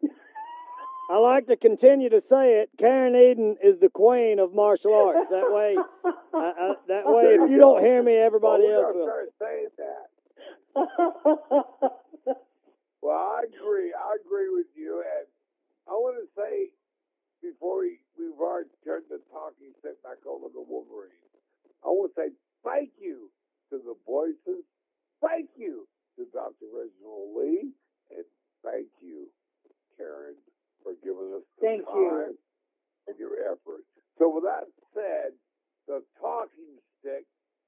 I like to continue to say it. Karen Eden is the queen of martial arts. That way, I, I, that way, if you don't hear me, everybody oh, well, else will. saying that. Well, I agree. I agree with you. And I want to say, before we, we've already turned the talking set back over to Wolverine, I want to say thank you to the voices. Thank you to Dr. Reginald Lee. And thank you, Karen, for giving us the Thank you. time and your effort. So, with that said, the talking stick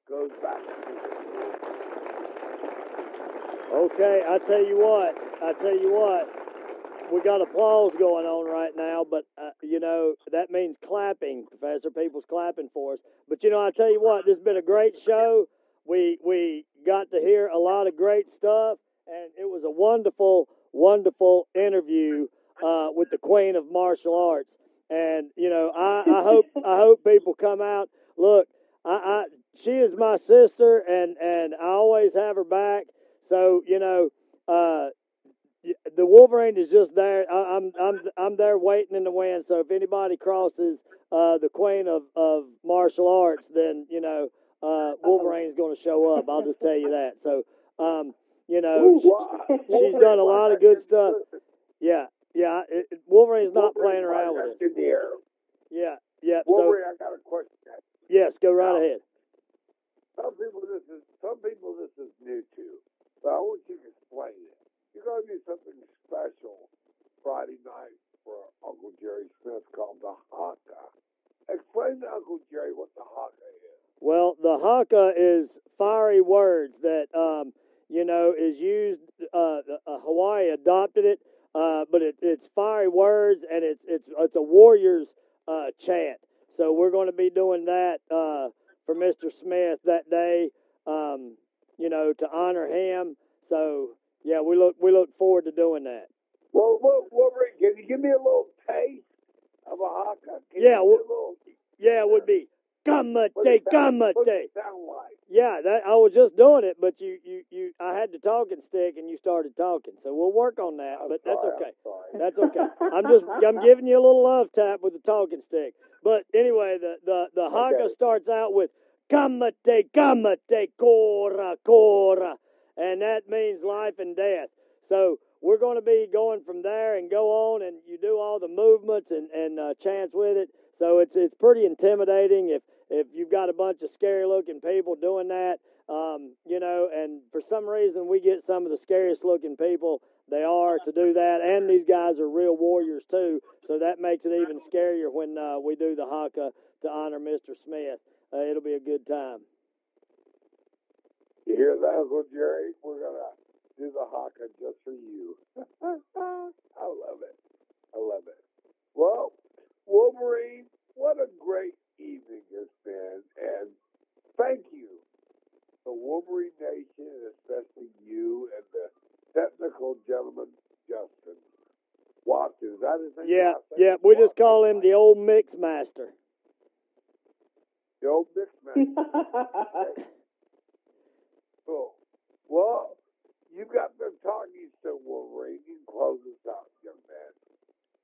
goes back to Okay, I tell you what. I tell you what. We got applause going on right now, but uh, you know that means clapping, Professor. People's clapping for us. But you know, I tell you what, this has been a great show. We we got to hear a lot of great stuff, and it was a wonderful, wonderful interview uh, with the Queen of Martial Arts. And you know, I, I hope I hope people come out. Look, I, I she is my sister, and and I always have her back. So you know, uh, the Wolverine is just there. I, I'm I'm I'm there waiting in the wind. So if anybody crosses uh, the Queen of, of martial arts, then you know uh, Wolverine's going to show up. I'll just tell you that. So um, you know, she, she's done a lot of good stuff. Yeah, yeah. It, it- Wolverine's not playing around with it. in the air. Yeah, yeah. So Wolverine, I got a question. yes, go right ahead. Some people this is some people this is new to, but I want you to explain it. You're going to do something special Friday night for Uncle Jerry Smith called the Haka. Explain to Uncle Jerry what the Haka is. Well, the haka is fiery words that um, you know is used. Uh, uh, Hawaii adopted it, uh, but it, it's fiery words and it's it's it's a warrior's uh, chant. So we're going to be doing that uh, for Mr. Smith that day. Um, you know, to honor him. So yeah, we look we look forward to doing that. Well, Wol- Wolverine, can you give me a little taste of a haka? Can Yeah, well- little, Yeah, it would be Gamate, what does that- Gamate. what does it sound like? Yeah, that I was just doing it, but you, you, you, I had the talking stick and you started talking, so we'll work on that. I'm but that's okay. Sorry. That's okay. I'm just, I'm giving you a little love tap with the talking stick. But anyway, the the the haka Okay. starts out with Gamate, Gamate, Kora, Kora, and that means life and death. So we're going to be going from there and go on, and you do all the movements and and uh, chants with it. So it's it's pretty intimidating if if you've got a bunch of scary looking people doing that. Um, you know, and for some reason we get some of the scariest looking people they are to do that, and these guys are real warriors too. So that makes it even scarier when uh, we do the haka to honor Mr. Smith. Uh, it'll be a good time. You hear that, Uncle Jerry? We're gonna do the haka just for you. I love it. I love it. Well, Wolverine, what a great evening it's been, and thank you, the Wolverine Nation, and especially you and the technical gentleman Justin Watson. Is that his name? Yeah, yeah. We just call him the old mix master. the old mix man. Cool. Well, you got the talking still, Wolverine. You can close this out, young man.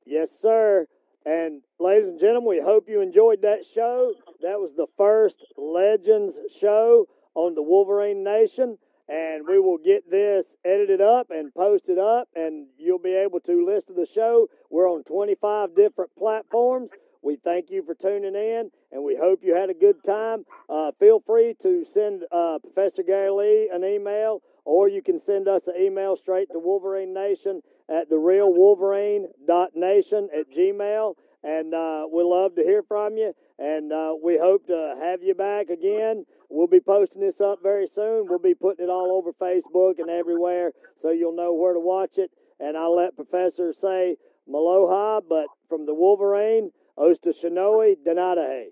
Yes, sir. And ladies and gentlemen, we hope you enjoyed that show. That was the first Legends show on the Wolverine Nation. And we will get this edited up and posted up, and you'll be able to listen to the show. We're on 25 different platforms. We thank you for tuning in, and we hope you had a good time. Uh, feel free to send uh, Professor Gary Lee an email, or you can send us an email straight to Wolverine Nation at therealwolverine.nation at gmail. And uh, we love to hear from you, and uh, we hope to have you back again. We'll be posting this up very soon. We'll be putting it all over Facebook and everywhere, so you'll know where to watch it. And I'll let Professor say Maloha, but from the Wolverine, Osta Shinoe, Denadahe.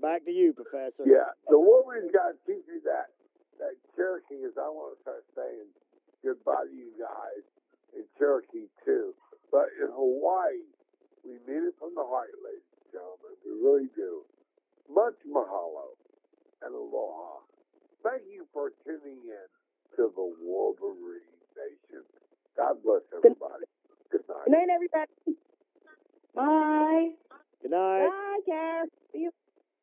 Back to you, Professor. Yeah, the Wolverine's got to teach you that that Cherokee is. I want to start saying goodbye to you guys in Cherokee too. But in Hawaii, we mean it from the heart, ladies and gentlemen. We really do. Much mahalo and aloha. Thank you for tuning in to the Wolverine Nation. God bless everybody. Good night. Good night, everybody. Bye. Good night. Bye, Cass. See you.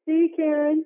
See you, Karen.